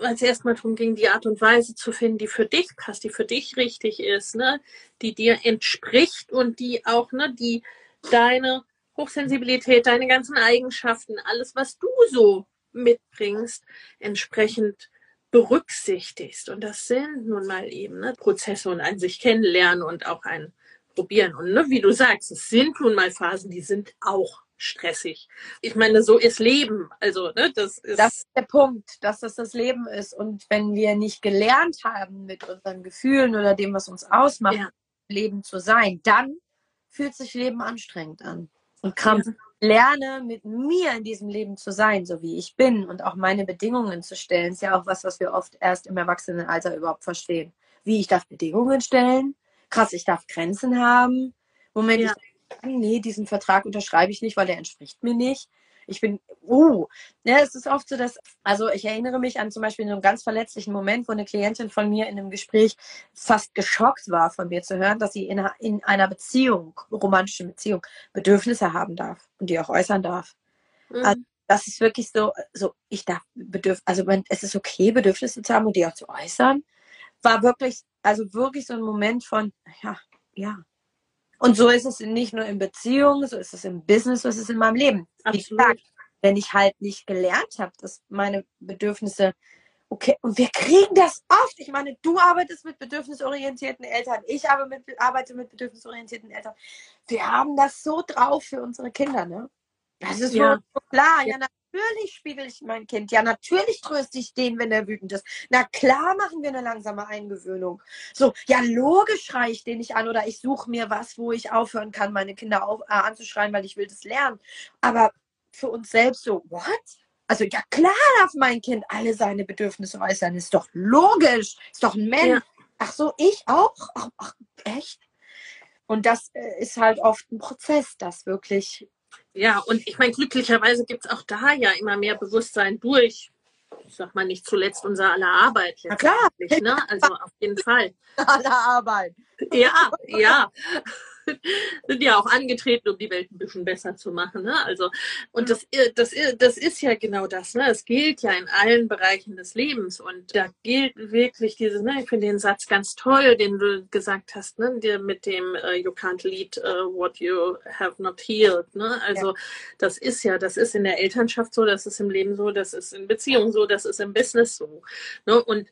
weil es erstmal darum ging, die Art und Weise zu finden, die für dich passt, die für dich richtig ist, ne, die dir entspricht und die auch, ne, die deine Hochsensibilität, deine ganzen Eigenschaften, alles, was du so mitbringst, entsprechend berücksichtigst. Und das sind nun mal eben ne, Prozesse und ein sich kennenlernen und auch ein Probieren. Und ne, wie du sagst, es sind nun mal Phasen, die sind auch stressig. Ich meine, so ist Leben. Also, ne, das ist. Das ist der Punkt, dass das das Leben ist. Und wenn wir nicht gelernt haben, mit unseren Gefühlen oder dem, was uns ausmacht, ja. Leben zu sein, dann fühlt sich Leben anstrengend an. Und Krampf ja. lerne, mit mir in diesem Leben zu sein, so wie ich bin und auch meine Bedingungen zu stellen, ist ja auch was, was wir oft erst im Erwachsenenalter überhaupt verstehen. Wie ich darf Bedingungen stellen, krass, ich darf Grenzen haben. Moment, ja. ich nee, diesen Vertrag unterschreibe ich nicht, weil der entspricht mir nicht ich bin, uh, ja, es ist oft so, dass, also ich erinnere mich an zum Beispiel einen ganz verletzlichen Moment, wo eine Klientin von mir in einem Gespräch fast geschockt war, von mir zu hören, dass sie in, in einer Beziehung, romantischen Beziehung, Bedürfnisse haben darf und die auch äußern darf. Mhm. Also, das ist wirklich so, so ich darf Bedürf also es ist okay, Bedürfnisse zu haben und die auch zu äußern. War wirklich, also wirklich so ein Moment von, ja, ja, und so ist es nicht nur in Beziehungen, so ist es im Business, so ist es in meinem Leben. Gesagt, wenn ich halt nicht gelernt habe, dass meine Bedürfnisse okay, und wir kriegen das oft. Ich meine, du arbeitest mit bedürfnisorientierten Eltern, ich mit, arbeite mit bedürfnisorientierten Eltern. Wir haben das so drauf für unsere Kinder, ne? Das ist ja. so klar. Ja, natürlich spiegel ich mein Kind. Ja, natürlich tröste ich den, wenn er wütend ist. Na klar machen wir eine langsame Eingewöhnung. So, ja, logisch schreie ich den nicht an oder ich suche mir was, wo ich aufhören kann, meine Kinder auf, äh, anzuschreien, weil ich will das lernen. Aber für uns selbst so, what? Also ja klar darf mein Kind alle seine Bedürfnisse äußern. Ist doch logisch. Ist doch ein Mensch. Ja. Ach so, ich auch? Ach, ach echt? Und das äh, ist halt oft ein Prozess, das wirklich ja, und ich meine, glücklicherweise gibt es auch da ja immer mehr Bewusstsein durch, ich sag mal nicht zuletzt unser aller Arbeit. Na klar. Ne? Also auf jeden Fall. Aller Arbeit. Ja, ja. sind ja auch angetreten, um die Welt ein bisschen besser zu machen. Ne? Also, und das, das, das ist ja genau das. Ne? Es gilt ja in allen Bereichen des Lebens. Und da gilt wirklich dieses, ne, ich finde den Satz ganz toll, den du gesagt hast, ne? Der mit dem uh, You can't lead uh, what you have not healed. Ne? Also ja. das ist ja, das ist in der Elternschaft so, das ist im Leben so, das ist in Beziehungen so, das ist im Business so. Ne? Und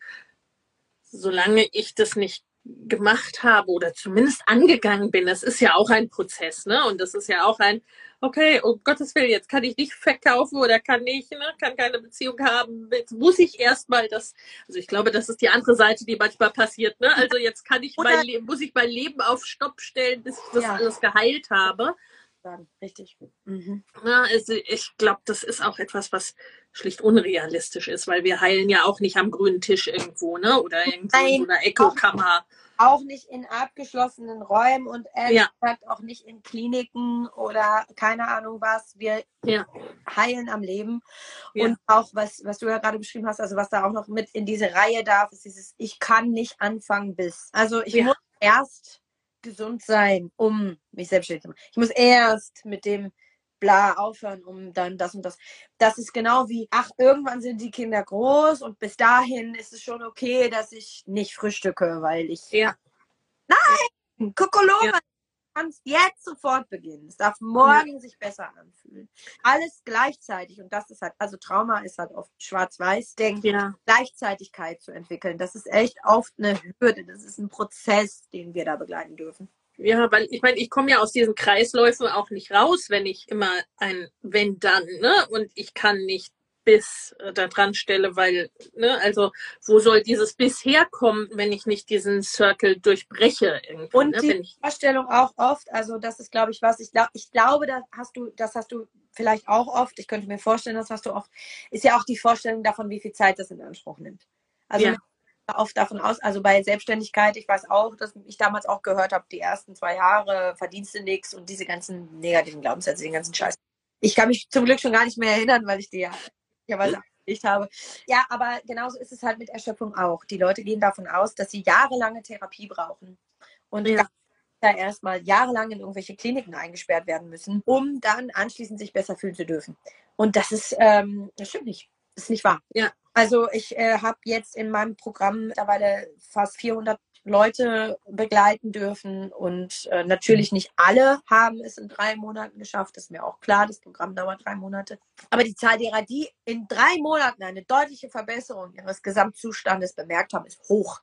solange ich das nicht gemacht habe oder zumindest angegangen bin. Das ist ja auch ein Prozess, ne? Und das ist ja auch ein, okay, um Gottes Willen, jetzt kann ich nicht verkaufen oder kann nicht, ne? kann keine Beziehung haben. Jetzt muss ich erstmal das, also ich glaube, das ist die andere Seite, die manchmal passiert, ne? Also jetzt kann ich mein Leben, muss ich mein Leben auf Stopp stellen, bis ich das ja. alles geheilt habe. Richtig. Mhm. Ja, also ich glaube, das ist auch etwas, was schlicht unrealistisch ist, weil wir heilen ja auch nicht am grünen Tisch irgendwo, ne? Oder irgendwo Nein, in so einer Echokammer. Auch nicht in abgeschlossenen Räumen und ehrlich ja. gesagt auch nicht in Kliniken oder keine Ahnung was. Wir ja. heilen am Leben. Ja. Und auch was, was du ja gerade beschrieben hast, also was da auch noch mit in diese Reihe darf, ist dieses, ich kann nicht anfangen bis. Also ich muss erst gesund sein, um mich selbstständig zu machen. Ich muss erst mit dem bla aufhören, um dann das und das. Das ist genau wie, ach, irgendwann sind die Kinder groß und bis dahin ist es schon okay, dass ich nicht frühstücke, weil ich. Ja. Nein! Kokoloma! Ja. Kannst jetzt sofort beginnen. Es darf morgen ja. sich besser anfühlen. Alles gleichzeitig. Und das ist halt, also Trauma ist halt oft schwarz-weiß, denken, ja. Gleichzeitigkeit zu entwickeln. Das ist echt oft eine Hürde. Das ist ein Prozess, den wir da begleiten dürfen. Ja, weil ich meine, ich komme ja aus diesen Kreisläufen auch nicht raus, wenn ich immer ein wenn dann, ne? Und ich kann nicht bis äh, da dran stelle, weil, ne, also wo soll dieses bisher kommen, wenn ich nicht diesen Circle durchbreche irgendwo, Und ne, die ich... Vorstellung auch oft, also das ist, glaube ich, was, ich glaube, ich glaube, da hast du, das hast du vielleicht auch oft, ich könnte mir vorstellen, das hast du oft, ist ja auch die Vorstellung davon, wie viel Zeit das in Anspruch nimmt. Also ja oft davon aus, also bei Selbstständigkeit, ich weiß auch, dass ich damals auch gehört habe, die ersten zwei Jahre verdienst du nichts und diese ganzen negativen Glaubenssätze, den ganzen Scheiß. Ich kann mich zum Glück schon gar nicht mehr erinnern, weil ich die ja, was ich habe. Ja, aber genauso ist es halt mit Erschöpfung auch. Die Leute gehen davon aus, dass sie jahrelange Therapie brauchen und ja. da erstmal jahrelang in irgendwelche Kliniken eingesperrt werden müssen, um dann anschließend sich besser fühlen zu dürfen. Und das ist, ähm, das stimmt nicht. Ist nicht wahr. Ja, also ich äh, habe jetzt in meinem Programm mittlerweile fast 400 Leute begleiten dürfen und äh, natürlich nicht alle haben es in drei Monaten geschafft. Das ist mir auch klar. Das Programm dauert drei Monate. Aber die Zahl derer, die in drei Monaten eine deutliche Verbesserung ihres Gesamtzustandes bemerkt haben, ist hoch.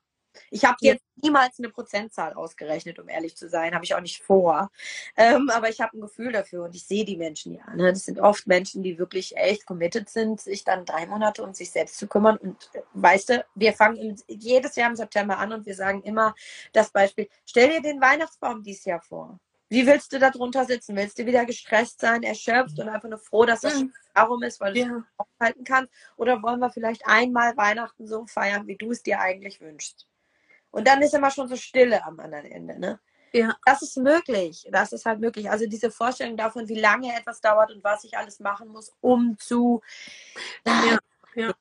Ich habe jetzt niemals eine Prozentzahl ausgerechnet, um ehrlich zu sein. Habe ich auch nicht vor. Ähm, aber ich habe ein Gefühl dafür und ich sehe die Menschen ja. Ne? Das sind oft Menschen, die wirklich echt committed sind, sich dann drei Monate um sich selbst zu kümmern. Und äh, weißt du, wir fangen im, jedes Jahr im September an und wir sagen immer das Beispiel, stell dir den Weihnachtsbaum dieses Jahr vor. Wie willst du da drunter sitzen? Willst du wieder gestresst sein, erschöpft und einfach nur froh, dass das mhm. darum ist, weil du ja. es aufhalten kannst? Oder wollen wir vielleicht einmal Weihnachten so feiern, wie du es dir eigentlich wünschst? Und dann ist immer schon so Stille am anderen Ende, ne? Ja. Das ist möglich. Das ist halt möglich. Also diese Vorstellung davon, wie lange etwas dauert und was ich alles machen muss, um zu. Ja, ja.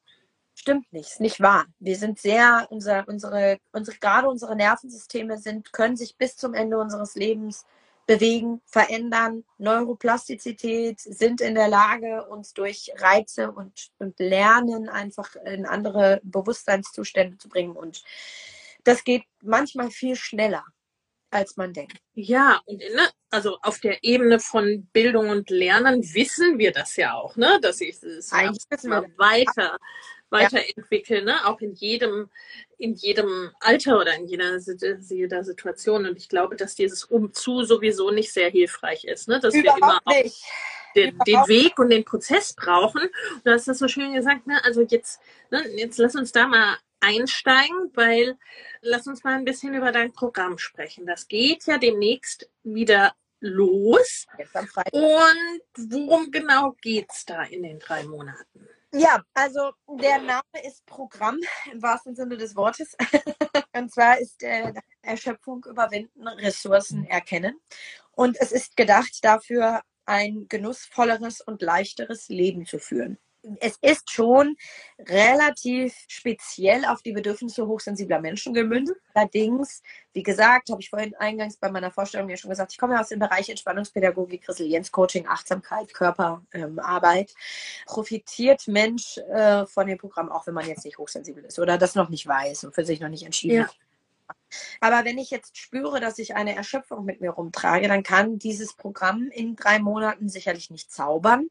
Stimmt nicht, ist nicht wahr. Wir sind sehr, unser, unsere, unsere, gerade unsere Nervensysteme sind, können sich bis zum Ende unseres Lebens bewegen, verändern. Neuroplastizität sind in der Lage, uns durch Reize und, und Lernen einfach in andere Bewusstseinszustände zu bringen. Und das geht manchmal viel schneller, als man denkt. Ja, und ne, also auf der Ebene von Bildung und Lernen wissen wir das ja auch, ne? Dass ich es mal weiter weiterentwickeln, ne? auch in jedem, in jedem Alter oder in jeder, jeder Situation. Und ich glaube, dass dieses Umzu sowieso nicht sehr hilfreich ist, ne? dass Überhaupt wir immer auch den, den Weg und den Prozess brauchen. Du hast das so schön gesagt, ne? also jetzt, ne? jetzt lass uns da mal einsteigen, weil lass uns mal ein bisschen über dein Programm sprechen. Das geht ja demnächst wieder los. Und worum genau geht's da in den drei Monaten? Ja, also der Name ist Programm im wahrsten Sinne des Wortes. Und zwar ist äh, Erschöpfung überwinden, Ressourcen erkennen. Und es ist gedacht dafür, ein genussvolleres und leichteres Leben zu führen es ist schon relativ speziell auf die Bedürfnisse hochsensibler Menschen gemünzt. Allerdings, wie gesagt, habe ich vorhin eingangs bei meiner Vorstellung ja schon gesagt, ich komme ja aus dem Bereich Entspannungspädagogik, Resilienzcoaching, Achtsamkeit, Körperarbeit. Ähm, Profitiert Mensch äh, von dem Programm, auch wenn man jetzt nicht hochsensibel ist oder das noch nicht weiß und für sich noch nicht entschieden ja. hat. Aber wenn ich jetzt spüre, dass ich eine Erschöpfung mit mir rumtrage, dann kann dieses Programm in drei Monaten sicherlich nicht zaubern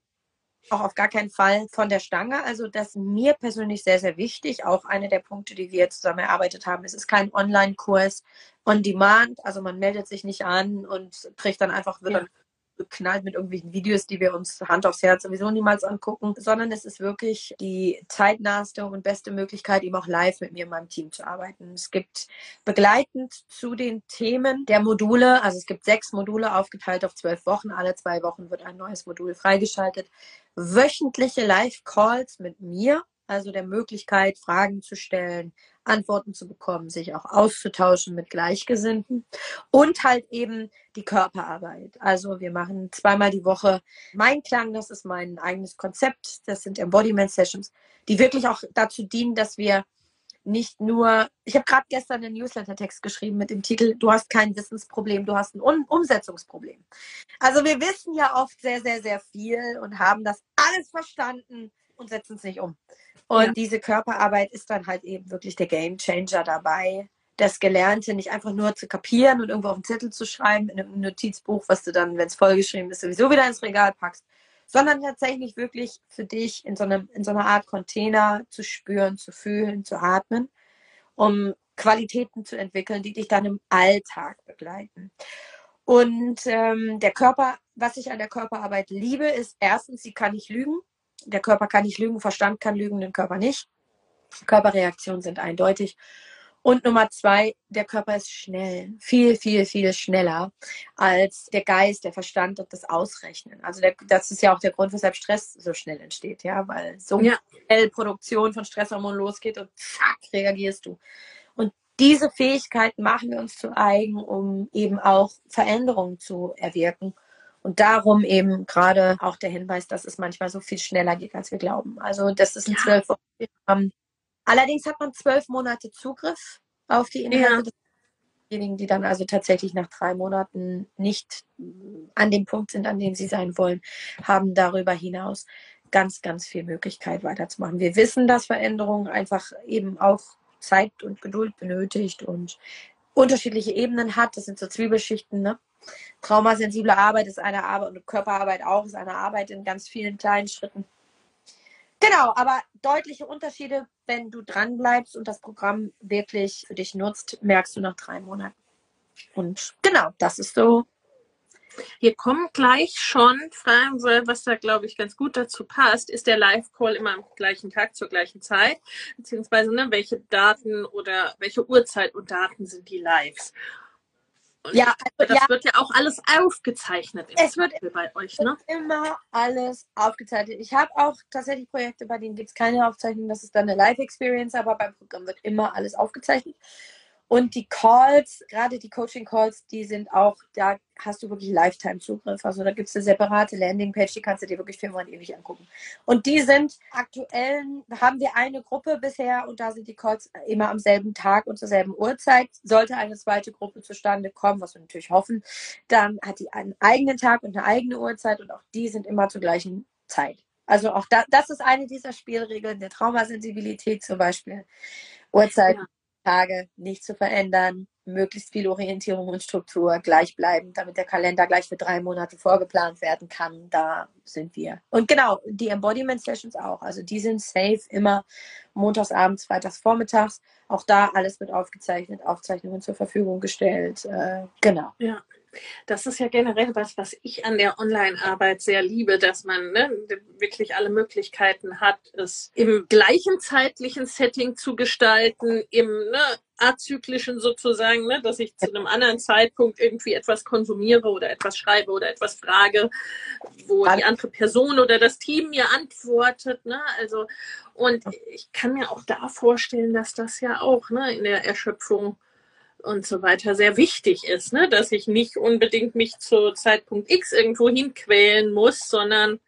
auch auf gar keinen Fall von der Stange. Also das ist mir persönlich sehr, sehr wichtig. Auch einer der Punkte, die wir zusammen erarbeitet haben. Es ist kein Online-Kurs on Demand. Also man meldet sich nicht an und kriegt dann einfach, wird ja. dann geknallt mit irgendwelchen Videos, die wir uns Hand aufs Herz sowieso niemals angucken, sondern es ist wirklich die zeitnahste und beste Möglichkeit, eben auch live mit mir in meinem Team zu arbeiten. Es gibt begleitend zu den Themen der Module, also es gibt sechs Module aufgeteilt auf zwölf Wochen. Alle zwei Wochen wird ein neues Modul freigeschaltet. Wöchentliche Live-Calls mit mir, also der Möglichkeit, Fragen zu stellen, Antworten zu bekommen, sich auch auszutauschen mit Gleichgesinnten und halt eben die Körperarbeit. Also wir machen zweimal die Woche Mein Klang, das ist mein eigenes Konzept, das sind Embodiment Sessions, die wirklich auch dazu dienen, dass wir nicht nur, ich habe gerade gestern einen Newsletter-Text geschrieben mit dem Titel, du hast kein Wissensproblem, du hast ein um Umsetzungsproblem. Also wir wissen ja oft sehr, sehr, sehr viel und haben das alles verstanden und setzen es nicht um. Und ja. diese Körperarbeit ist dann halt eben wirklich der Game Changer dabei, das Gelernte nicht einfach nur zu kapieren und irgendwo auf den Zettel zu schreiben in einem Notizbuch, was du dann, wenn es vollgeschrieben ist, sowieso wieder ins Regal packst, sondern tatsächlich wirklich für dich in so, einem, in so einer Art Container zu spüren, zu fühlen, zu atmen, um Qualitäten zu entwickeln, die dich dann im Alltag begleiten. Und ähm, der Körper, was ich an der Körperarbeit liebe, ist erstens, sie kann nicht lügen der Körper kann nicht lügen, Verstand kann lügen, den Körper nicht. Körperreaktionen sind eindeutig. Und Nummer zwei, der Körper ist schnell, viel, viel, viel schneller als der Geist, der Verstand und das Ausrechnen. Also der, das ist ja auch der Grund, weshalb Stress so schnell entsteht, ja, weil so ja. schnell Produktion von Stresshormonen losgeht und zack, reagierst du. Und diese Fähigkeiten machen wir uns zu eigen, um eben auch Veränderungen zu erwirken. Und darum eben gerade auch der Hinweis, dass es manchmal so viel schneller geht, als wir glauben. Also das ist ein zwölf ja. Wochen. Allerdings hat man zwölf Monate Zugriff auf die Inhalte. Ja. Diejenigen, die dann also tatsächlich nach drei Monaten nicht an dem Punkt sind, an dem sie sein wollen, haben darüber hinaus ganz, ganz viel Möglichkeit weiterzumachen. Wir wissen, dass Veränderung einfach eben auch Zeit und Geduld benötigt und unterschiedliche Ebenen hat. Das sind so Zwiebelschichten, ne? Traumasensible Arbeit ist eine Arbeit und Körperarbeit auch ist eine Arbeit in ganz vielen kleinen Schritten. Genau, aber deutliche Unterschiede, wenn du dran bleibst und das Programm wirklich für dich nutzt, merkst du nach drei Monaten. Und genau, das ist so. Wir kommen gleich schon fragen, was da, glaube ich, ganz gut dazu passt. Ist der Live-Call immer am gleichen Tag zur gleichen Zeit? Beziehungsweise, ne, welche Daten oder welche Uhrzeit und Daten sind die Lives? Und ja, also, das ja. wird ja auch alles aufgezeichnet. es wird bei euch, ne? immer alles aufgezeichnet. Ich habe auch tatsächlich Projekte, bei denen gibt es keine Aufzeichnung. Das ist dann eine Live-Experience, aber beim Programm wird immer alles aufgezeichnet. Und die Calls, gerade die Coaching-Calls, die sind auch, da hast du wirklich Lifetime-Zugriff. Also da gibt es eine separate Landingpage, die kannst du dir wirklich für und ewig angucken. Und die sind aktuell, haben wir eine Gruppe bisher und da sind die Calls immer am selben Tag und zur selben Uhrzeit. Sollte eine zweite Gruppe zustande kommen, was wir natürlich hoffen, dann hat die einen eigenen Tag und eine eigene Uhrzeit und auch die sind immer zur gleichen Zeit. Also auch da, das ist eine dieser Spielregeln der Traumasensibilität zum Beispiel. Uhrzeit, ja. Tage nicht zu verändern. möglichst viel Orientierung und Struktur gleich bleiben, damit der Kalender gleich für drei Monate vorgeplant werden kann. Da sind wir. Und genau, die Embodiment Sessions auch. Also die sind safe immer montags abends, freitags vormittags. Auch da alles wird aufgezeichnet, Aufzeichnungen zur Verfügung gestellt. Äh, genau. Ja. Das ist ja generell was, was ich an der Online-Arbeit sehr liebe, dass man ne, wirklich alle Möglichkeiten hat, es im gleichen zeitlichen Setting zu gestalten, im ne, azyklischen sozusagen, ne, dass ich zu einem anderen Zeitpunkt irgendwie etwas konsumiere oder etwas schreibe oder etwas frage, wo die andere Person oder das Team mir antwortet. Ne? Also, und ich kann mir auch da vorstellen, dass das ja auch ne, in der Erschöpfung und so weiter sehr wichtig ist, ne? dass ich nicht unbedingt mich zu Zeitpunkt X irgendwo hinquälen muss, sondern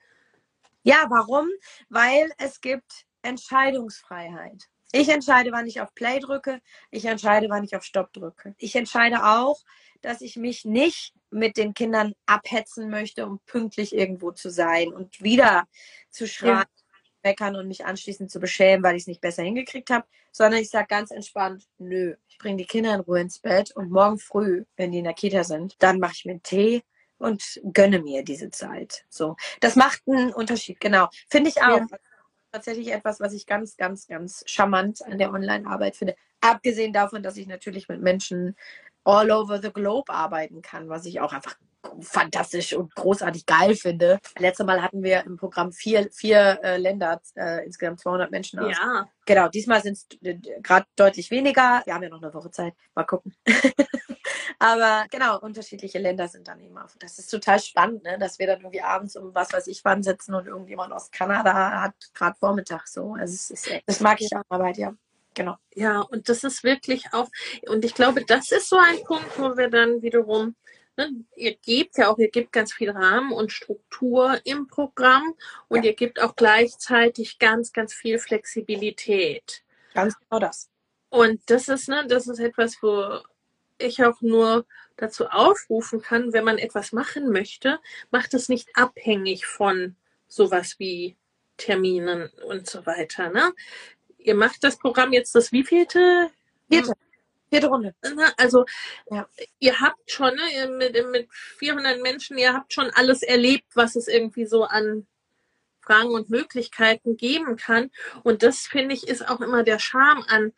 ja, warum? Weil es gibt Entscheidungsfreiheit. Ich entscheide, wann ich auf Play drücke. Ich entscheide, wann ich auf Stopp drücke. Ich entscheide auch, dass ich mich nicht mit den Kindern abhetzen möchte, um pünktlich irgendwo zu sein und wieder zu schreien, ja. Meckern und mich anschließend zu beschämen, weil ich es nicht besser hingekriegt habe, sondern ich sage ganz entspannt, nö, ich bringe die Kinder in Ruhe ins Bett und morgen früh, wenn die in der Kita sind, dann mache ich mir einen Tee und gönne mir diese Zeit. So, das macht einen Unterschied, genau. Finde ich auch. Ja tatsächlich etwas, was ich ganz, ganz, ganz charmant an der Online-Arbeit finde. Abgesehen davon, dass ich natürlich mit Menschen all over the globe arbeiten kann, was ich auch einfach fantastisch und großartig geil finde. Letztes Mal hatten wir im Programm vier, vier äh, Länder, äh, insgesamt 200 Menschen aus. Ja. Genau, diesmal sind es gerade deutlich weniger. Wir haben ja noch eine Woche Zeit. Mal gucken. Aber genau, unterschiedliche Länder sind dann eben auf. Das ist total spannend, ne? dass wir dann irgendwie abends um was weiß ich wann sitzen und irgendjemand aus Kanada hat gerade Vormittag so. Also es ist, das mag ich auch Arbeit, ja. Genau. Ja, und das ist wirklich auch, und ich glaube, das ist so ein Punkt, wo wir dann wiederum Ne, ihr gebt ja auch, ihr gebt ganz viel Rahmen und Struktur im Programm und ja. ihr gebt auch gleichzeitig ganz, ganz viel Flexibilität. Ganz genau das. Und das ist, ne, das ist etwas, wo ich auch nur dazu aufrufen kann, wenn man etwas machen möchte, macht es nicht abhängig von sowas wie Terminen und so weiter. Ne? Ihr macht das Programm jetzt das wievielte? Vierte. Vierte Runde. Also ja. ihr habt schon ne, mit, mit 400 Menschen, ihr habt schon alles erlebt, was es irgendwie so an Fragen und Möglichkeiten geben kann. Und das finde ich ist auch immer der Charme an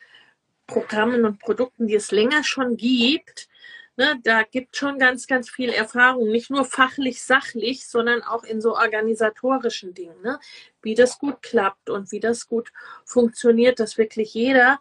Programmen und Produkten, die es länger schon gibt, ne, da gibt schon ganz, ganz viel Erfahrung, nicht nur fachlich, sachlich, sondern auch in so organisatorischen Dingen, ne, wie das gut klappt und wie das gut funktioniert, dass wirklich jeder,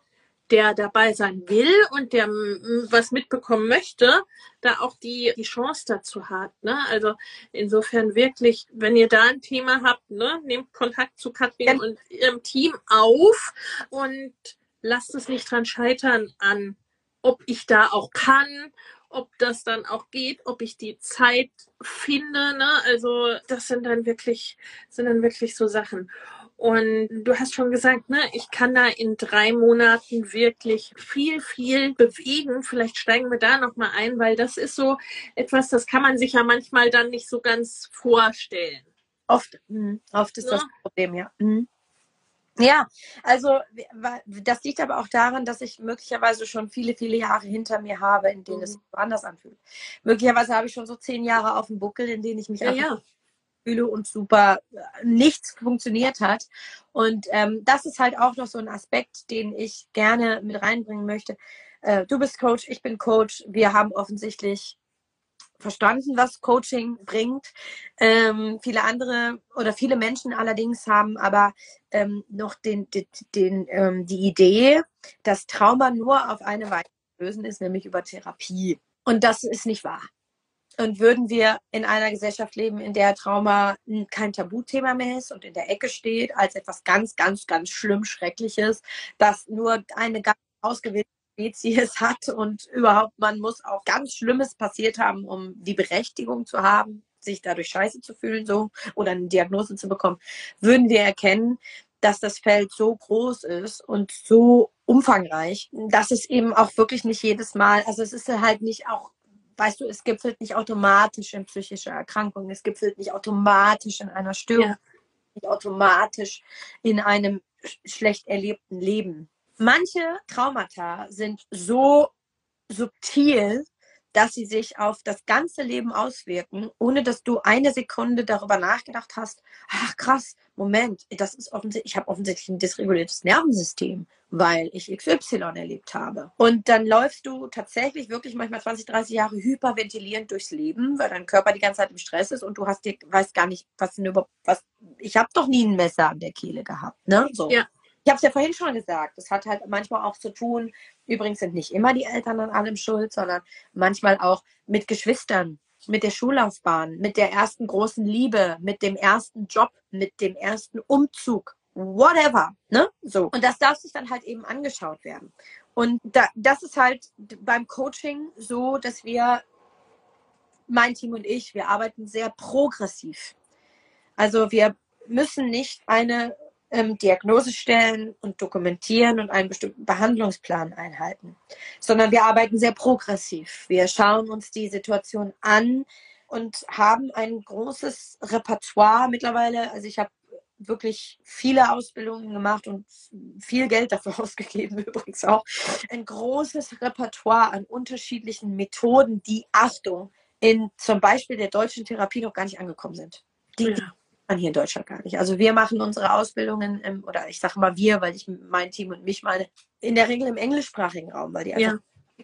der dabei sein will und der was mitbekommen möchte, da auch die, die Chance dazu hat. Ne? Also insofern wirklich, wenn ihr da ein Thema habt, ne, nehmt Kontakt zu Katrin ja. und ihrem Team auf und lasst es nicht dran scheitern an, ob ich da auch kann, ob das dann auch geht, ob ich die Zeit finde. Ne? Also das sind dann wirklich, sind dann wirklich so Sachen. Und du hast schon gesagt, ne, ich kann da in drei Monaten wirklich viel, viel bewegen. Vielleicht steigen wir da nochmal ein, weil das ist so etwas, das kann man sich ja manchmal dann nicht so ganz vorstellen. Oft, mh, oft ist ja? das Problem, ja. Mhm. Ja, also das liegt aber auch daran, dass ich möglicherweise schon viele, viele Jahre hinter mir habe, in denen mhm. es sich anders anfühlt. Möglicherweise habe ich schon so zehn Jahre auf dem Buckel, in denen ich mich ja, ja. Fühle und super äh, nichts funktioniert hat. Und ähm, das ist halt auch noch so ein Aspekt, den ich gerne mit reinbringen möchte. Äh, du bist Coach, ich bin Coach. Wir haben offensichtlich verstanden, was Coaching bringt. Ähm, viele andere oder viele Menschen allerdings haben aber ähm, noch den, den, den ähm, die Idee, dass Trauma nur auf eine Weise lösen ist, nämlich über Therapie. Und das ist nicht wahr. Und würden wir in einer Gesellschaft leben, in der Trauma kein Tabuthema mehr ist und in der Ecke steht als etwas ganz, ganz, ganz schlimm Schreckliches, das nur eine ganz ausgewählte Spezies hat und überhaupt, man muss auch ganz Schlimmes passiert haben, um die Berechtigung zu haben, sich dadurch scheiße zu fühlen, so oder eine Diagnose zu bekommen, würden wir erkennen, dass das Feld so groß ist und so umfangreich, dass es eben auch wirklich nicht jedes Mal, also es ist halt nicht auch, weißt du, es gipfelt nicht automatisch in psychischer Erkrankung, es gipfelt nicht automatisch in einer Störung, ja. nicht automatisch in einem schlecht erlebten Leben manche Traumata sind so subtil, dass sie sich auf das ganze Leben auswirken, ohne dass du eine Sekunde darüber nachgedacht hast, ach krass, Moment, das ist offensichtlich, ich habe offensichtlich ein dysreguliertes Nervensystem, weil ich XY erlebt habe. Und dann läufst du tatsächlich wirklich manchmal 20, 30 Jahre hyperventilierend durchs Leben, weil dein Körper die ganze Zeit im Stress ist und du hast dir, weißt gar nicht, was denn überhaupt, was, ich habe doch nie ein Messer an der Kehle gehabt, ne? So. Ja. Ich habe es ja vorhin schon gesagt, das hat halt manchmal auch zu tun, übrigens sind nicht immer die Eltern an allem schuld, sondern manchmal auch mit Geschwistern, mit der Schullaufbahn, mit der ersten großen Liebe, mit dem ersten Job, mit dem ersten Umzug, whatever, ne? So. Und das darf sich dann halt eben angeschaut werden. Und da, das ist halt beim Coaching so, dass wir, mein Team und ich, wir arbeiten sehr progressiv. Also wir müssen nicht eine ähm, Diagnose stellen und dokumentieren und einen bestimmten Behandlungsplan einhalten, sondern wir arbeiten sehr progressiv. Wir schauen uns die Situation an und haben ein großes Repertoire mittlerweile. Also ich habe wirklich viele Ausbildungen gemacht und viel Geld dafür ausgegeben übrigens auch. Ein großes Repertoire an unterschiedlichen Methoden, die Achtung in zum Beispiel der deutschen Therapie noch gar nicht angekommen sind. Die, ja man hier in Deutschland gar nicht. Also wir machen unsere Ausbildungen, im, oder ich sage mal wir, weil ich mein Team und mich meine, in der Regel im englischsprachigen Raum, weil die einfach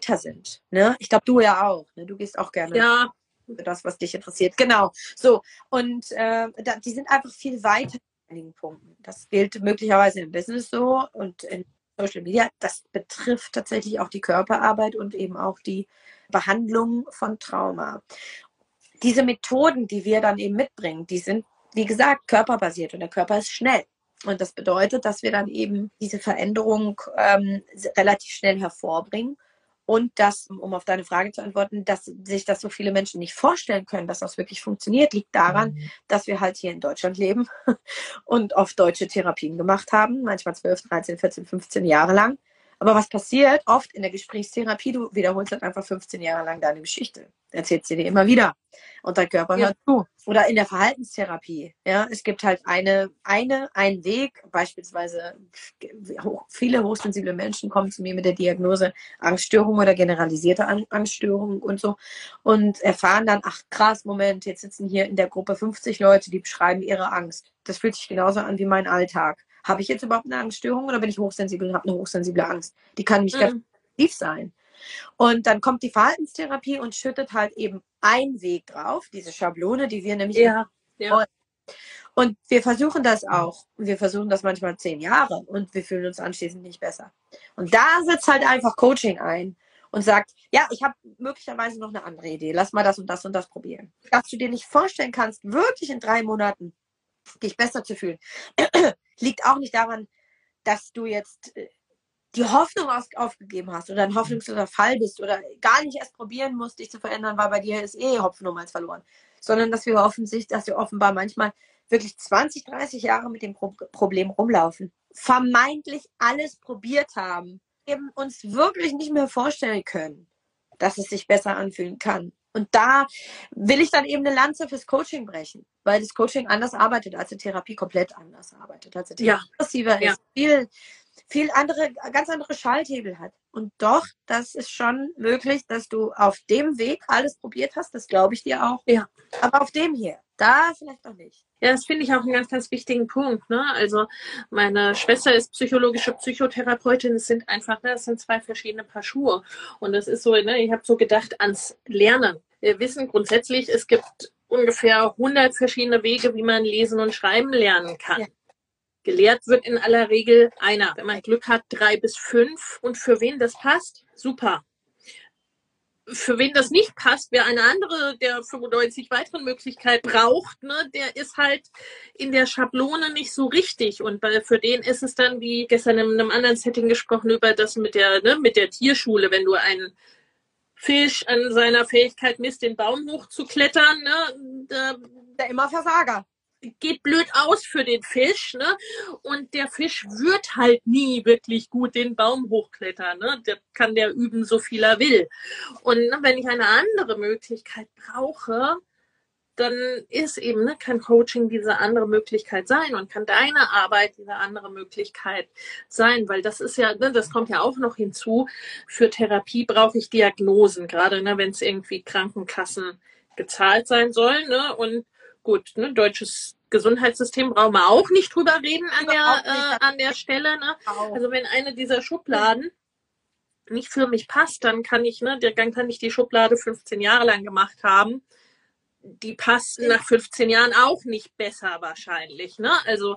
ja. sind. Ne? Ich glaube, du ja auch. Ne? Du gehst auch gerne. Ja. Für das, was dich interessiert. Genau. So. Und äh, da, die sind einfach viel weiter in einigen Punkten. Das gilt möglicherweise im Business so und in Social Media. Das betrifft tatsächlich auch die Körperarbeit und eben auch die Behandlung von Trauma. Diese Methoden, die wir dann eben mitbringen, die sind wie gesagt, körperbasiert und der Körper ist schnell. Und das bedeutet, dass wir dann eben diese Veränderung ähm, relativ schnell hervorbringen. Und das, um auf deine Frage zu antworten, dass sich das so viele Menschen nicht vorstellen können, dass das wirklich funktioniert, liegt daran, mhm. dass wir halt hier in Deutschland leben und oft deutsche Therapien gemacht haben, manchmal 12, 13, 14, 15 Jahre lang. Aber was passiert oft in der Gesprächstherapie? Du wiederholst halt einfach 15 Jahre lang deine Geschichte. Erzählst sie dir immer wieder. Und dein Körper ja. hört zu. Oder in der Verhaltenstherapie. Ja, es gibt halt eine, eine, einen Weg. Beispielsweise viele hochsensible Menschen kommen zu mir mit der Diagnose Angststörung oder generalisierte Angststörung und so und erfahren dann, ach krass, Moment, jetzt sitzen hier in der Gruppe 50 Leute, die beschreiben ihre Angst. Das fühlt sich genauso an wie mein Alltag. Habe ich jetzt überhaupt eine Angststörung oder bin ich hochsensibel und habe eine hochsensible Angst? Die kann mich mhm. ganz tief sein. Und dann kommt die Verhaltenstherapie und schüttet halt eben einen Weg drauf, diese Schablone, die wir nämlich. Ja, ja. Und wir versuchen das auch. Wir versuchen das manchmal zehn Jahre und wir fühlen uns anschließend nicht besser. Und da setzt halt einfach Coaching ein und sagt, ja, ich habe möglicherweise noch eine andere Idee. Lass mal das und das und das probieren. Dass du dir nicht vorstellen kannst, wirklich in drei Monaten dich besser zu fühlen, liegt auch nicht daran, dass du jetzt äh, die Hoffnung aufgegeben hast oder ein hoffnungsloser Fall bist oder gar nicht erst probieren musst, dich zu verändern, weil bei dir ist eh Hopfen um eins verloren. Sondern dass wir offensichtlich, dass wir offenbar manchmal wirklich 20, 30 Jahre mit dem Pro Problem rumlaufen, vermeintlich alles probiert haben, eben uns wirklich nicht mehr vorstellen können, dass es sich besser anfühlen kann. Und da will ich dann eben eine Lanze fürs Coaching brechen, weil das Coaching anders arbeitet als die Therapie, komplett anders arbeitet als die Therapie. Ja. ja. ist, viel, viel andere, ganz andere Schalthebel hat. Und doch, das ist schon möglich, dass du auf dem Weg alles probiert hast, das glaube ich dir auch. Ja. Aber auf dem hier, da vielleicht noch nicht. Ja, das finde ich auch einen ganz, ganz wichtigen Punkt. Ne? Also meine Schwester ist psychologische Psychotherapeutin. Es sind einfach, ne, das sind zwei verschiedene Paar Schuhe. Und das ist so, ne, ich habe so gedacht ans Lernen. Wir wissen grundsätzlich, es gibt ungefähr 100 verschiedene Wege, wie man lesen und schreiben lernen kann. Ja. Gelehrt wird in aller Regel einer. Wenn man Glück hat, drei bis fünf. Und für wen das passt, super für wen das nicht passt, wer eine andere der 95 weiteren Möglichkeiten braucht, ne, der ist halt in der Schablone nicht so richtig. Und weil für den ist es dann, wie gestern in einem anderen Setting gesprochen, über das mit der, ne, mit der Tierschule, wenn du einen Fisch an seiner Fähigkeit misst, den Baum hochzuklettern, ne, der, der immer Versager geht blöd aus für den Fisch, ne? Und der Fisch wird halt nie wirklich gut den Baum hochklettern, ne? Der kann der üben, so viel er will. Und ne, wenn ich eine andere Möglichkeit brauche, dann ist eben, ne, kann Coaching diese andere Möglichkeit sein und kann deine Arbeit diese andere Möglichkeit sein, weil das ist ja, ne, das kommt ja auch noch hinzu. Für Therapie brauche ich Diagnosen, gerade ne, wenn es irgendwie Krankenkassen gezahlt sein soll. Ne, und gut, ne, deutsches Gesundheitssystem brauchen wir auch nicht drüber reden an der, äh, an der Stelle. Ne? Also wenn eine dieser Schubladen nicht für mich passt, dann kann ich, ne, dann kann ich die Schublade 15 Jahre lang gemacht haben die passt nach 15 Jahren auch nicht besser wahrscheinlich. Ne? Also,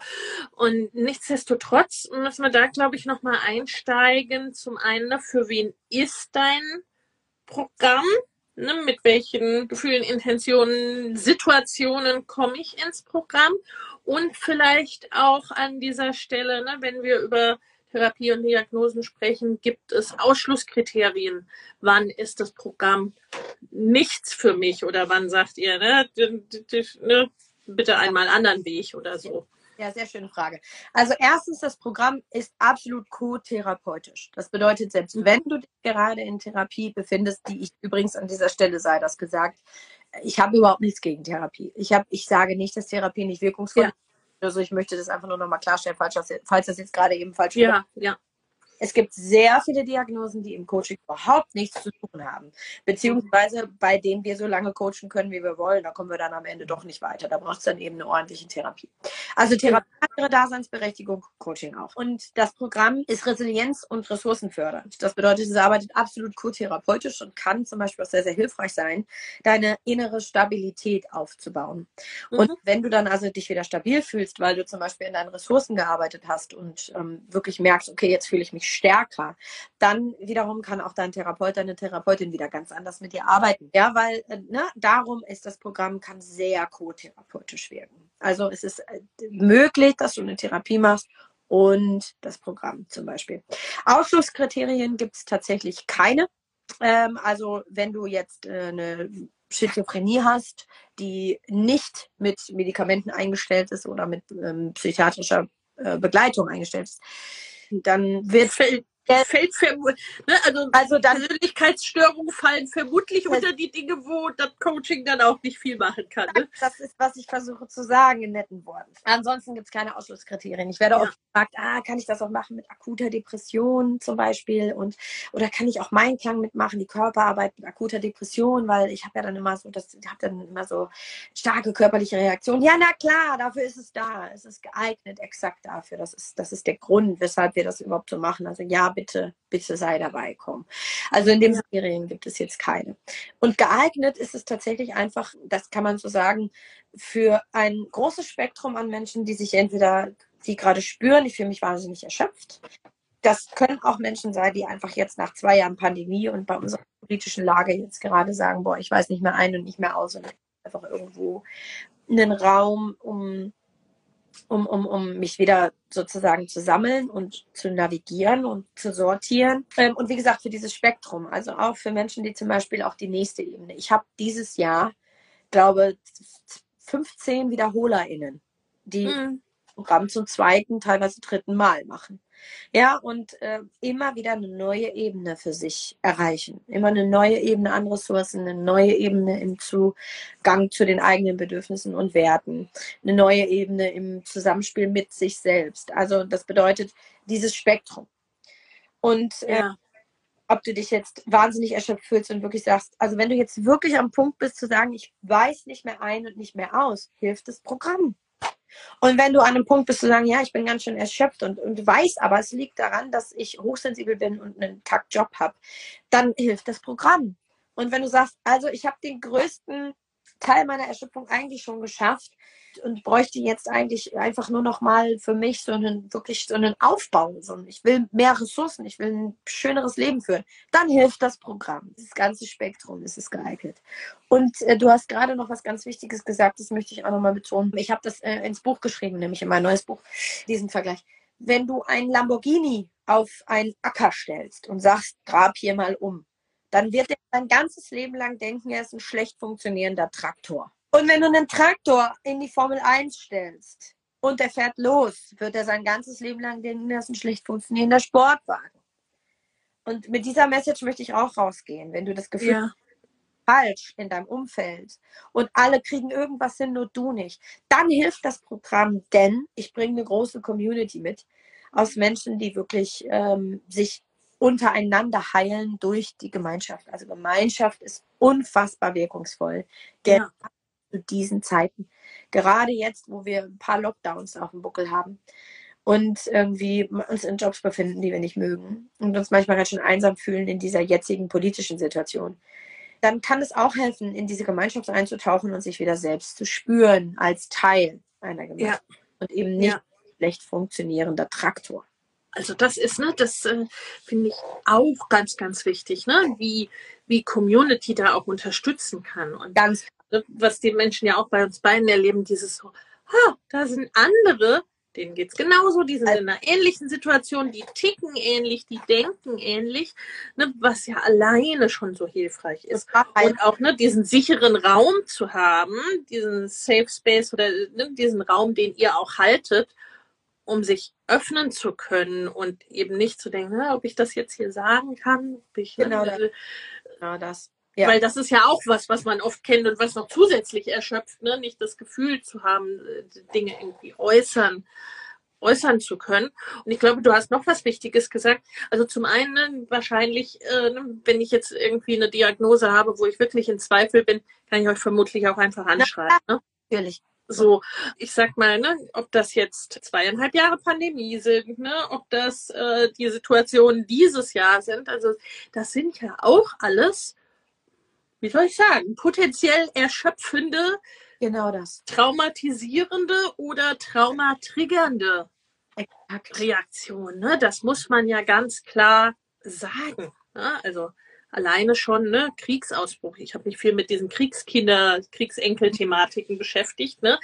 und nichtsdestotrotz müssen wir da, glaube ich, nochmal einsteigen. Zum einen, ne, für wen ist dein Programm? Ne, mit welchen Gefühlen, Intentionen, Situationen komme ich ins Programm? Und vielleicht auch an dieser Stelle, ne, wenn wir über Therapie und Diagnosen sprechen, gibt es Ausschlusskriterien. Wann ist das Programm nichts für mich oder wann sagt ihr, ne, ne, bitte einmal anderen Weg oder so? Ja, sehr schöne Frage. Also erstens, das Programm ist absolut co-therapeutisch. Das bedeutet, selbst mhm. wenn du dich gerade in Therapie befindest, die ich übrigens an dieser Stelle sei das gesagt, ich habe überhaupt nichts gegen Therapie. Ich, habe, ich sage nicht, dass Therapie nicht wirkungsvoll ist. Also ich möchte das einfach nur nochmal klarstellen, falls das, falls das jetzt gerade eben falsch ja, Ja, es gibt sehr viele Diagnosen, die im Coaching überhaupt nichts zu tun haben. Beziehungsweise bei denen wir so lange coachen können, wie wir wollen, da kommen wir dann am Ende doch nicht weiter. Da braucht es dann eben eine ordentliche Therapie. Also Therapie hat ihre Daseinsberechtigung, Coaching auch. Und das Programm ist resilienz- und ressourcenfördernd. Das bedeutet, es arbeitet absolut co-therapeutisch und kann zum Beispiel auch sehr, sehr hilfreich sein, deine innere Stabilität aufzubauen. Mhm. Und wenn du dann also dich wieder stabil fühlst, weil du zum Beispiel in deinen Ressourcen gearbeitet hast und ähm, wirklich merkst, okay, jetzt fühle ich mich stärker, dann wiederum kann auch dein Therapeut, deine Therapeutin wieder ganz anders mit dir arbeiten. Ja, weil äh, ne, darum ist das Programm, kann sehr co-therapeutisch wirken. Also es ist äh, möglich, dass du eine Therapie machst und das Programm zum Beispiel. Ausschlusskriterien gibt es tatsächlich keine. Ähm, also wenn du jetzt äh, eine Schizophrenie hast, die nicht mit Medikamenten eingestellt ist oder mit ähm, psychiatrischer äh, Begleitung eingestellt ist, dann wird fällt ne, also, also dann, Persönlichkeitsstörungen fallen vermutlich unter die Dinge, wo das Coaching dann auch nicht viel machen kann. Ne? Das ist, was ich versuche zu sagen in netten Worten. Ansonsten gibt es keine Ausschlusskriterien. Ich werde ja. oft gefragt, ah, kann ich das auch machen mit akuter Depression zum Beispiel und oder kann ich auch meinen Klang mitmachen, die Körperarbeit mit akuter Depression, weil ich habe ja dann immer so, das habe dann immer so starke körperliche Reaktionen. Ja, na klar, dafür ist es da. Es ist geeignet, exakt dafür. Das ist, das ist der Grund, weshalb wir das überhaupt so machen. Also ja, bitte, bitte sei dabei, komm. Also in den Serien gibt es jetzt keine. Und geeignet ist es tatsächlich einfach, das kann man so sagen, für ein großes Spektrum an Menschen, die sich entweder, die gerade spüren, ich fühle mich wahnsinnig erschöpft. Das können auch Menschen sein, die einfach jetzt nach zwei Jahren Pandemie und bei unserer politischen Lage jetzt gerade sagen, boah, ich weiß nicht mehr ein und nicht mehr aus und einfach irgendwo einen Raum, um um, um, um mich wieder sozusagen zu sammeln und zu navigieren und zu sortieren. Ähm, und wie gesagt, für dieses Spektrum, also auch für Menschen, die zum Beispiel auch die nächste Ebene. Ich habe dieses Jahr, glaube 15 WiederholerInnen, die mhm. Programm zum zweiten, teilweise dritten Mal machen. Ja, und äh, immer wieder eine neue Ebene für sich erreichen. Immer eine neue Ebene an Ressourcen, eine neue Ebene im Zugang zu den eigenen Bedürfnissen und Werten, eine neue Ebene im Zusammenspiel mit sich selbst. Also das bedeutet dieses Spektrum. Und äh, ja. ob du dich jetzt wahnsinnig erschöpft fühlst und wirklich sagst, also wenn du jetzt wirklich am Punkt bist zu sagen, ich weiß nicht mehr ein und nicht mehr aus, hilft das Programm. Und wenn du an einem Punkt bist zu sagen, ja, ich bin ganz schön erschöpft und, und weißt aber, es liegt daran, dass ich hochsensibel bin und einen Kackjob habe, dann hilft das Programm. Und wenn du sagst, also ich habe den größten Teil meiner Erschöpfung eigentlich schon geschafft und bräuchte jetzt eigentlich einfach nur noch mal für mich so einen wirklich so einen Aufbau. So ich will mehr Ressourcen, ich will ein schöneres Leben führen. Dann hilft das Programm. Das ganze Spektrum ist es geeignet. Und äh, du hast gerade noch was ganz Wichtiges gesagt, das möchte ich auch noch mal betonen. Ich habe das äh, ins Buch geschrieben, nämlich in mein neues Buch, diesen Vergleich. Wenn du ein Lamborghini auf einen Acker stellst und sagst, grab hier mal um, dann wird er sein ganzes Leben lang denken, er ist ein schlecht funktionierender Traktor. Und wenn du einen Traktor in die Formel 1 stellst und der fährt los, wird er sein ganzes Leben lang denken, er ist ein schlecht funktionierender Sportwagen. Und mit dieser Message möchte ich auch rausgehen, wenn du das Gefühl ja. falsch in deinem Umfeld und alle kriegen irgendwas hin, nur du nicht, dann hilft das Programm, denn ich bringe eine große Community mit aus Menschen, die wirklich ähm, sich untereinander heilen durch die Gemeinschaft. Also Gemeinschaft ist unfassbar wirkungsvoll. Ja. Zu diesen Zeiten. Gerade jetzt, wo wir ein paar Lockdowns auf dem Buckel haben und irgendwie uns in Jobs befinden, die wir nicht mögen und uns manchmal ganz schön einsam fühlen in dieser jetzigen politischen Situation, dann kann es auch helfen, in diese Gemeinschaft einzutauchen und sich wieder selbst zu spüren als Teil einer Gemeinschaft ja. und eben nicht ja. schlecht funktionierender Traktor. Also das ist, ne, das äh, finde ich auch ganz, ganz wichtig, ne, wie, wie Community da auch unterstützen kann. Und ganz was die Menschen ja auch bei uns beiden erleben, dieses so, ha, da sind andere, denen geht es genauso, die sind in einer ähnlichen Situation, die ticken ähnlich, die denken ähnlich, ne, was ja alleine schon so hilfreich ist. Und auch ne, diesen sicheren Raum zu haben, diesen Safe Space oder ne, diesen Raum, den ihr auch haltet, um sich öffnen zu können und eben nicht zu denken, ob ich das jetzt hier sagen kann. Ich, ne, genau, äh, genau das. Ja. Weil das ist ja auch was, was man oft kennt und was noch zusätzlich erschöpft, ne? nicht das Gefühl zu haben, äh, Dinge irgendwie äußern, äußern zu können. Und ich glaube, du hast noch was Wichtiges gesagt. Also zum einen wahrscheinlich, äh, ne, wenn ich jetzt irgendwie eine Diagnose habe, wo ich wirklich in Zweifel bin, kann ich euch vermutlich auch einfach anschreiben. Ne? Natürlich. So, ich sag mal, ne, ob das jetzt zweieinhalb Jahre Pandemie sind, ne, ob das äh, die Situationen dieses Jahr sind, also das sind ja auch alles, wie soll ich sagen, potenziell erschöpfende, genau das, traumatisierende oder traumatriggernde Reaktionen. Ne? Das muss man ja ganz klar sagen. Ne? Also alleine schon, ne, Kriegsausbruch. Ich habe mich viel mit diesen Kriegskinder, Kriegsenkel-Thematiken beschäftigt, ne.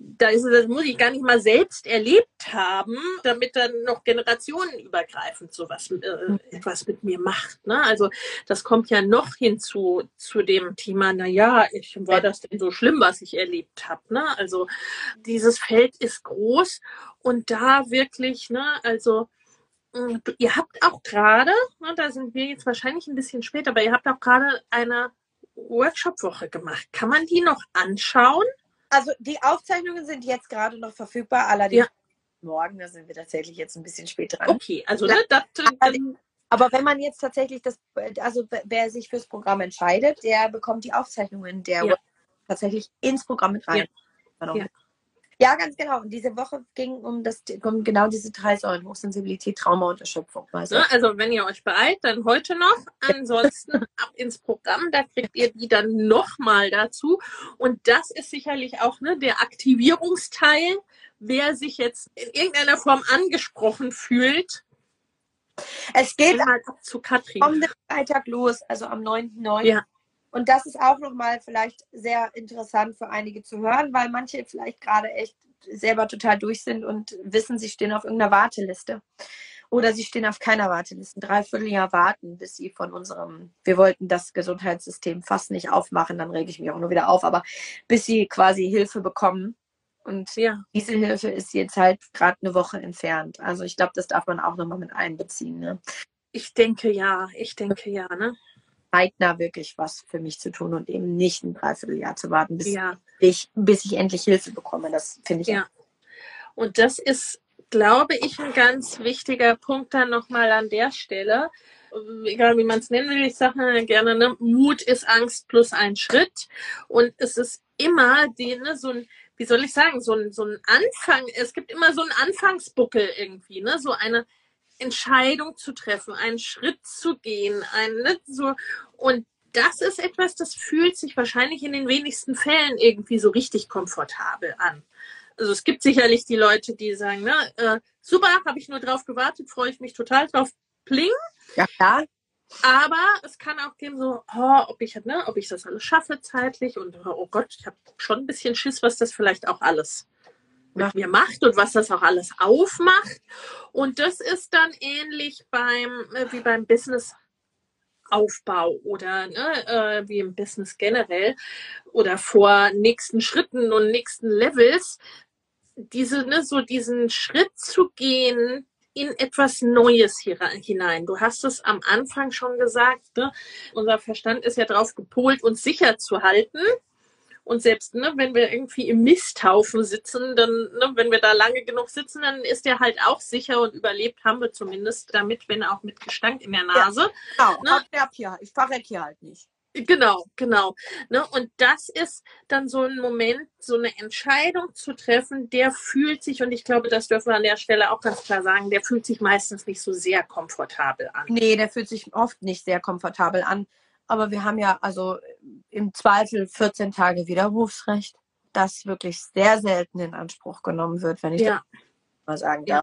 Da ist das muss ich gar nicht mal selbst erlebt haben, damit dann noch generationenübergreifend sowas äh, etwas mit mir macht. Ne? Also das kommt ja noch hinzu zu dem Thema, na ja, ich, war das denn so schlimm, was ich erlebt habe. Ne? Also dieses Feld ist groß und da wirklich, ne, also ihr habt auch gerade, ne, da sind wir jetzt wahrscheinlich ein bisschen später, aber ihr habt auch gerade eine Workshop-Woche gemacht. Kann man die noch anschauen? Also die Aufzeichnungen sind jetzt gerade noch verfügbar, allerdings ja. morgen, da sind wir tatsächlich jetzt ein bisschen später dran. Okay, also ne, das, aber wenn man jetzt tatsächlich das, also wer sich fürs Programm entscheidet, der bekommt die Aufzeichnungen der ja. tatsächlich ins Programm mit rein. Ja. Ja, ganz genau. Und diese Woche ging um das, um genau diese drei Säulen, Hochsensibilität, Trauma und Erschöpfung. Also. also wenn ihr euch beeilt, dann heute noch. Ansonsten ab ins Programm, da kriegt ihr die dann nochmal dazu. Und das ist sicherlich auch ne, der Aktivierungsteil, wer sich jetzt in irgendeiner Form angesprochen fühlt. Es geht mal zu Katrin. Am Freitag los, also am 9.9. Ja. Und das ist auch nochmal vielleicht sehr interessant für einige zu hören, weil manche vielleicht gerade echt selber total durch sind und wissen, sie stehen auf irgendeiner Warteliste. Oder sie stehen auf keiner Warteliste. Dreiviertel Jahr warten, bis sie von unserem, wir wollten das Gesundheitssystem fast nicht aufmachen, dann rege ich mich auch nur wieder auf, aber bis sie quasi Hilfe bekommen. Und ja. diese Hilfe ist jetzt halt gerade eine Woche entfernt. Also ich glaube, das darf man auch nochmal mit einbeziehen. Ne? Ich denke ja, ich denke ja, ne? Zeitnah wirklich was für mich zu tun und eben nicht ein Dreivierteljahr zu warten, bis, ja. ich, bis ich endlich Hilfe bekomme. Das finde ich. Ja. Und das ist, glaube ich, ein ganz wichtiger Punkt dann nochmal an der Stelle. Egal wie man es nennen will, ich sage gerne, ne, Mut ist Angst plus ein Schritt. Und es ist immer die, ne, so ein, wie soll ich sagen, so ein, so ein Anfang, es gibt immer so einen Anfangsbuckel irgendwie, ne? So eine, Entscheidung zu treffen, einen Schritt zu gehen, ein, ne, so, und das ist etwas, das fühlt sich wahrscheinlich in den wenigsten Fällen irgendwie so richtig komfortabel an. Also es gibt sicherlich die Leute, die sagen, ne, äh, super, habe ich nur drauf gewartet, freue ich mich total drauf, pling. Ja, klar. Aber es kann auch geben, so, oh, ob ich ne, ob ich das alles schaffe zeitlich und oh Gott, ich habe schon ein bisschen Schiss, was das vielleicht auch alles mit mir macht und was das auch alles aufmacht. Und das ist dann ähnlich beim, äh, wie beim Business Aufbau oder ne, äh, wie im Business generell oder vor nächsten Schritten und nächsten Levels, diese, ne, so diesen Schritt zu gehen in etwas Neues hier hinein. Du hast es am Anfang schon gesagt, ne? unser Verstand ist ja darauf gepolt, uns sicher zu halten. Und selbst ne, wenn wir irgendwie im Misthaufen sitzen, dann, ne, wenn wir da lange genug sitzen, dann ist der halt auch sicher und überlebt haben wir zumindest damit, wenn auch mit Gestank in der Nase. Ja, genau, ne? ich verreck hier halt nicht. Genau, genau. Ne? Und das ist dann so ein Moment, so eine Entscheidung zu treffen, der fühlt sich, und ich glaube, das dürfen wir an der Stelle auch ganz klar sagen, der fühlt sich meistens nicht so sehr komfortabel an. Nee, der fühlt sich oft nicht sehr komfortabel an. Aber wir haben ja also im Zweifel 14 Tage Widerrufsrecht, das wirklich sehr selten in Anspruch genommen wird, wenn ich ja. das mal sagen darf.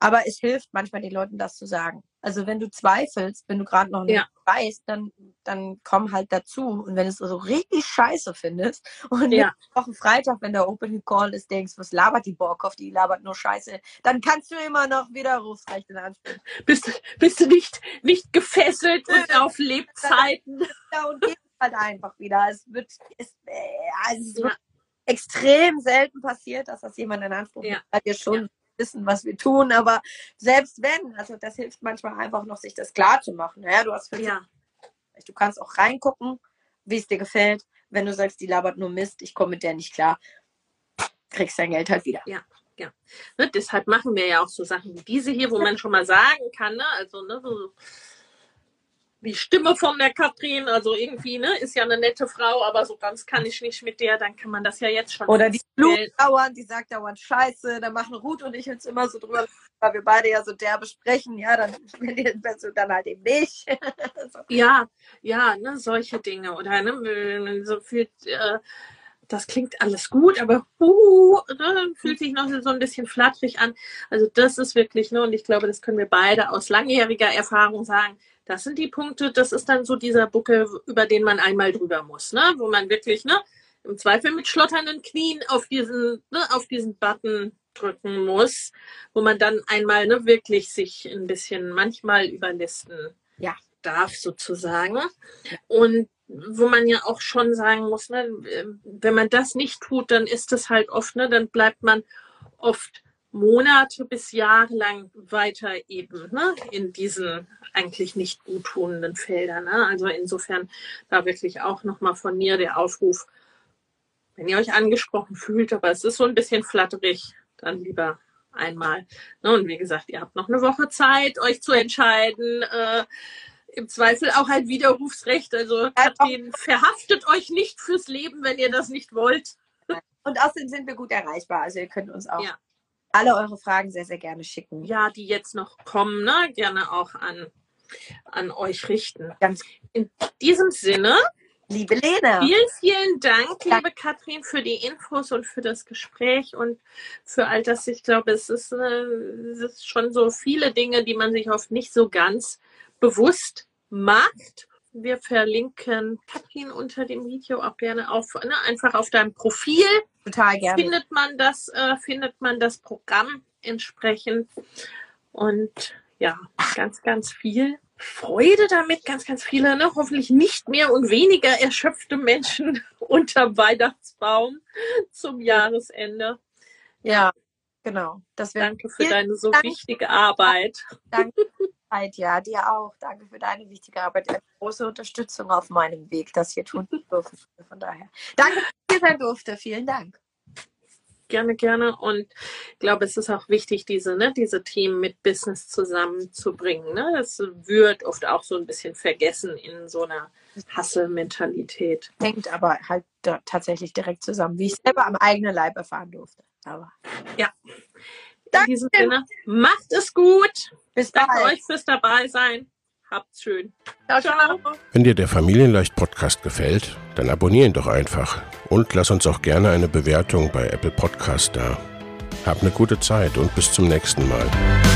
Ja. Aber es hilft manchmal den Leuten, das zu sagen. Also wenn du zweifelst, wenn du gerade noch nicht ja. weißt, dann, dann komm halt dazu. Und wenn du es so richtig scheiße findest und ja. Woche Freitag, wenn der Opening Call ist, denkst, was labert die Borkoff, die labert nur Scheiße, dann kannst du immer noch Widerrufsrecht in Anspruch. Bist, bist du nicht, nicht gefesselt und auf Lebzeiten. Ja, und geht halt einfach wieder. Es wird, es, äh, also es wird extrem selten passiert, dass das jemand in Anspruch nimmt, weil wir schon wissen, was wir tun. Aber selbst wenn, also das hilft manchmal einfach noch, sich das klar zu machen. Ja, du hast ja. Du kannst auch reingucken, wie es dir gefällt. Wenn du sagst, die labert nur Mist, ich komme mit der nicht klar, kriegst dein Geld halt wieder. Ja. Ja, ne, deshalb machen wir ja auch so Sachen wie diese hier, wo man schon mal sagen kann, ne, also ne, so, die Stimme von der Katrin, also irgendwie, ne, ist ja eine nette Frau, aber so ganz kann ich nicht mit der, dann kann man das ja jetzt schon. Oder die dauernd, die sagt dauernd Scheiße, dann machen Ruth und ich uns immer so drüber, weil wir beide ja so derbe sprechen, ja, dann, dann halt eben nicht. so. Ja, ja, ne, solche Dinge. Oder ne, so viel, äh, das klingt alles gut, aber uh, ne, fühlt sich noch so ein bisschen flatterig an. Also das ist wirklich, ne, und ich glaube, das können wir beide aus langjähriger Erfahrung sagen, das sind die Punkte, das ist dann so dieser Buckel, über den man einmal drüber muss, ne? wo man wirklich ne, im Zweifel mit schlotternden Knien auf diesen, ne, auf diesen Button drücken muss, wo man dann einmal ne, wirklich sich ein bisschen manchmal überlisten ja. darf, sozusagen. Und wo man ja auch schon sagen muss, ne, wenn man das nicht tut, dann ist es halt oft, ne, dann bleibt man oft Monate bis Jahre lang weiter eben ne, in diesen eigentlich nicht guttunenden Feldern. Ne? Also insofern da wirklich auch nochmal von mir der Aufruf, wenn ihr euch angesprochen fühlt, aber es ist so ein bisschen flatterig, dann lieber einmal. Ne? Und wie gesagt, ihr habt noch eine Woche Zeit, euch zu entscheiden. Äh, Im Zweifel auch ein Widerrufsrecht. Also Katrin, verhaftet euch nicht fürs Leben, wenn ihr das nicht wollt. Und außerdem sind wir gut erreichbar. Also ihr könnt uns auch ja alle eure Fragen sehr, sehr gerne schicken. Ja, die jetzt noch kommen, ne? gerne auch an, an euch richten. Ganz In diesem Sinne, liebe Lena. Vielen, vielen Dank, liebe Katrin, für die Infos und für das Gespräch und für all das. Ich glaube, es ist, äh, es ist schon so viele Dinge, die man sich oft nicht so ganz bewusst macht wir verlinken Katrin unter dem Video auch gerne auf, ne, einfach auf deinem Profil. Total gerne. Findet man das, äh, findet man das Programm entsprechend. Und ja, ganz, ganz viel Freude damit, ganz, ganz viele, ne, hoffentlich nicht mehr und weniger erschöpfte Menschen unter Weihnachtsbaum zum Jahresende. Ja, genau. Das Danke für deine so Dank. wichtige Arbeit. Danke Zeit, ja, dir auch. Danke für deine wichtige Arbeit. Eine große Unterstützung auf meinem Weg, das hier tun zu dürfen. Von daher. Danke, dass ich hier sein durfte. Vielen Dank. Gerne, gerne. Und ich glaube, es ist auch wichtig, diese, ne, diese Themen mit Business zusammenzubringen. Ne? Das wird oft auch so ein bisschen vergessen in so einer Hustle-Mentalität. Hängt aber halt tatsächlich direkt zusammen, wie ich selber am eigenen Leib erfahren durfte. Aber ja. In diesem Sinne, macht es gut. Bis Danke bald. euch fürs dabei sein. Habt's schön. Ciao, ciao. Wenn dir der Familienleicht Podcast gefällt, dann abonnier ihn doch einfach und lass uns auch gerne eine Bewertung bei Apple Podcast da. Hab eine gute Zeit und bis zum nächsten Mal.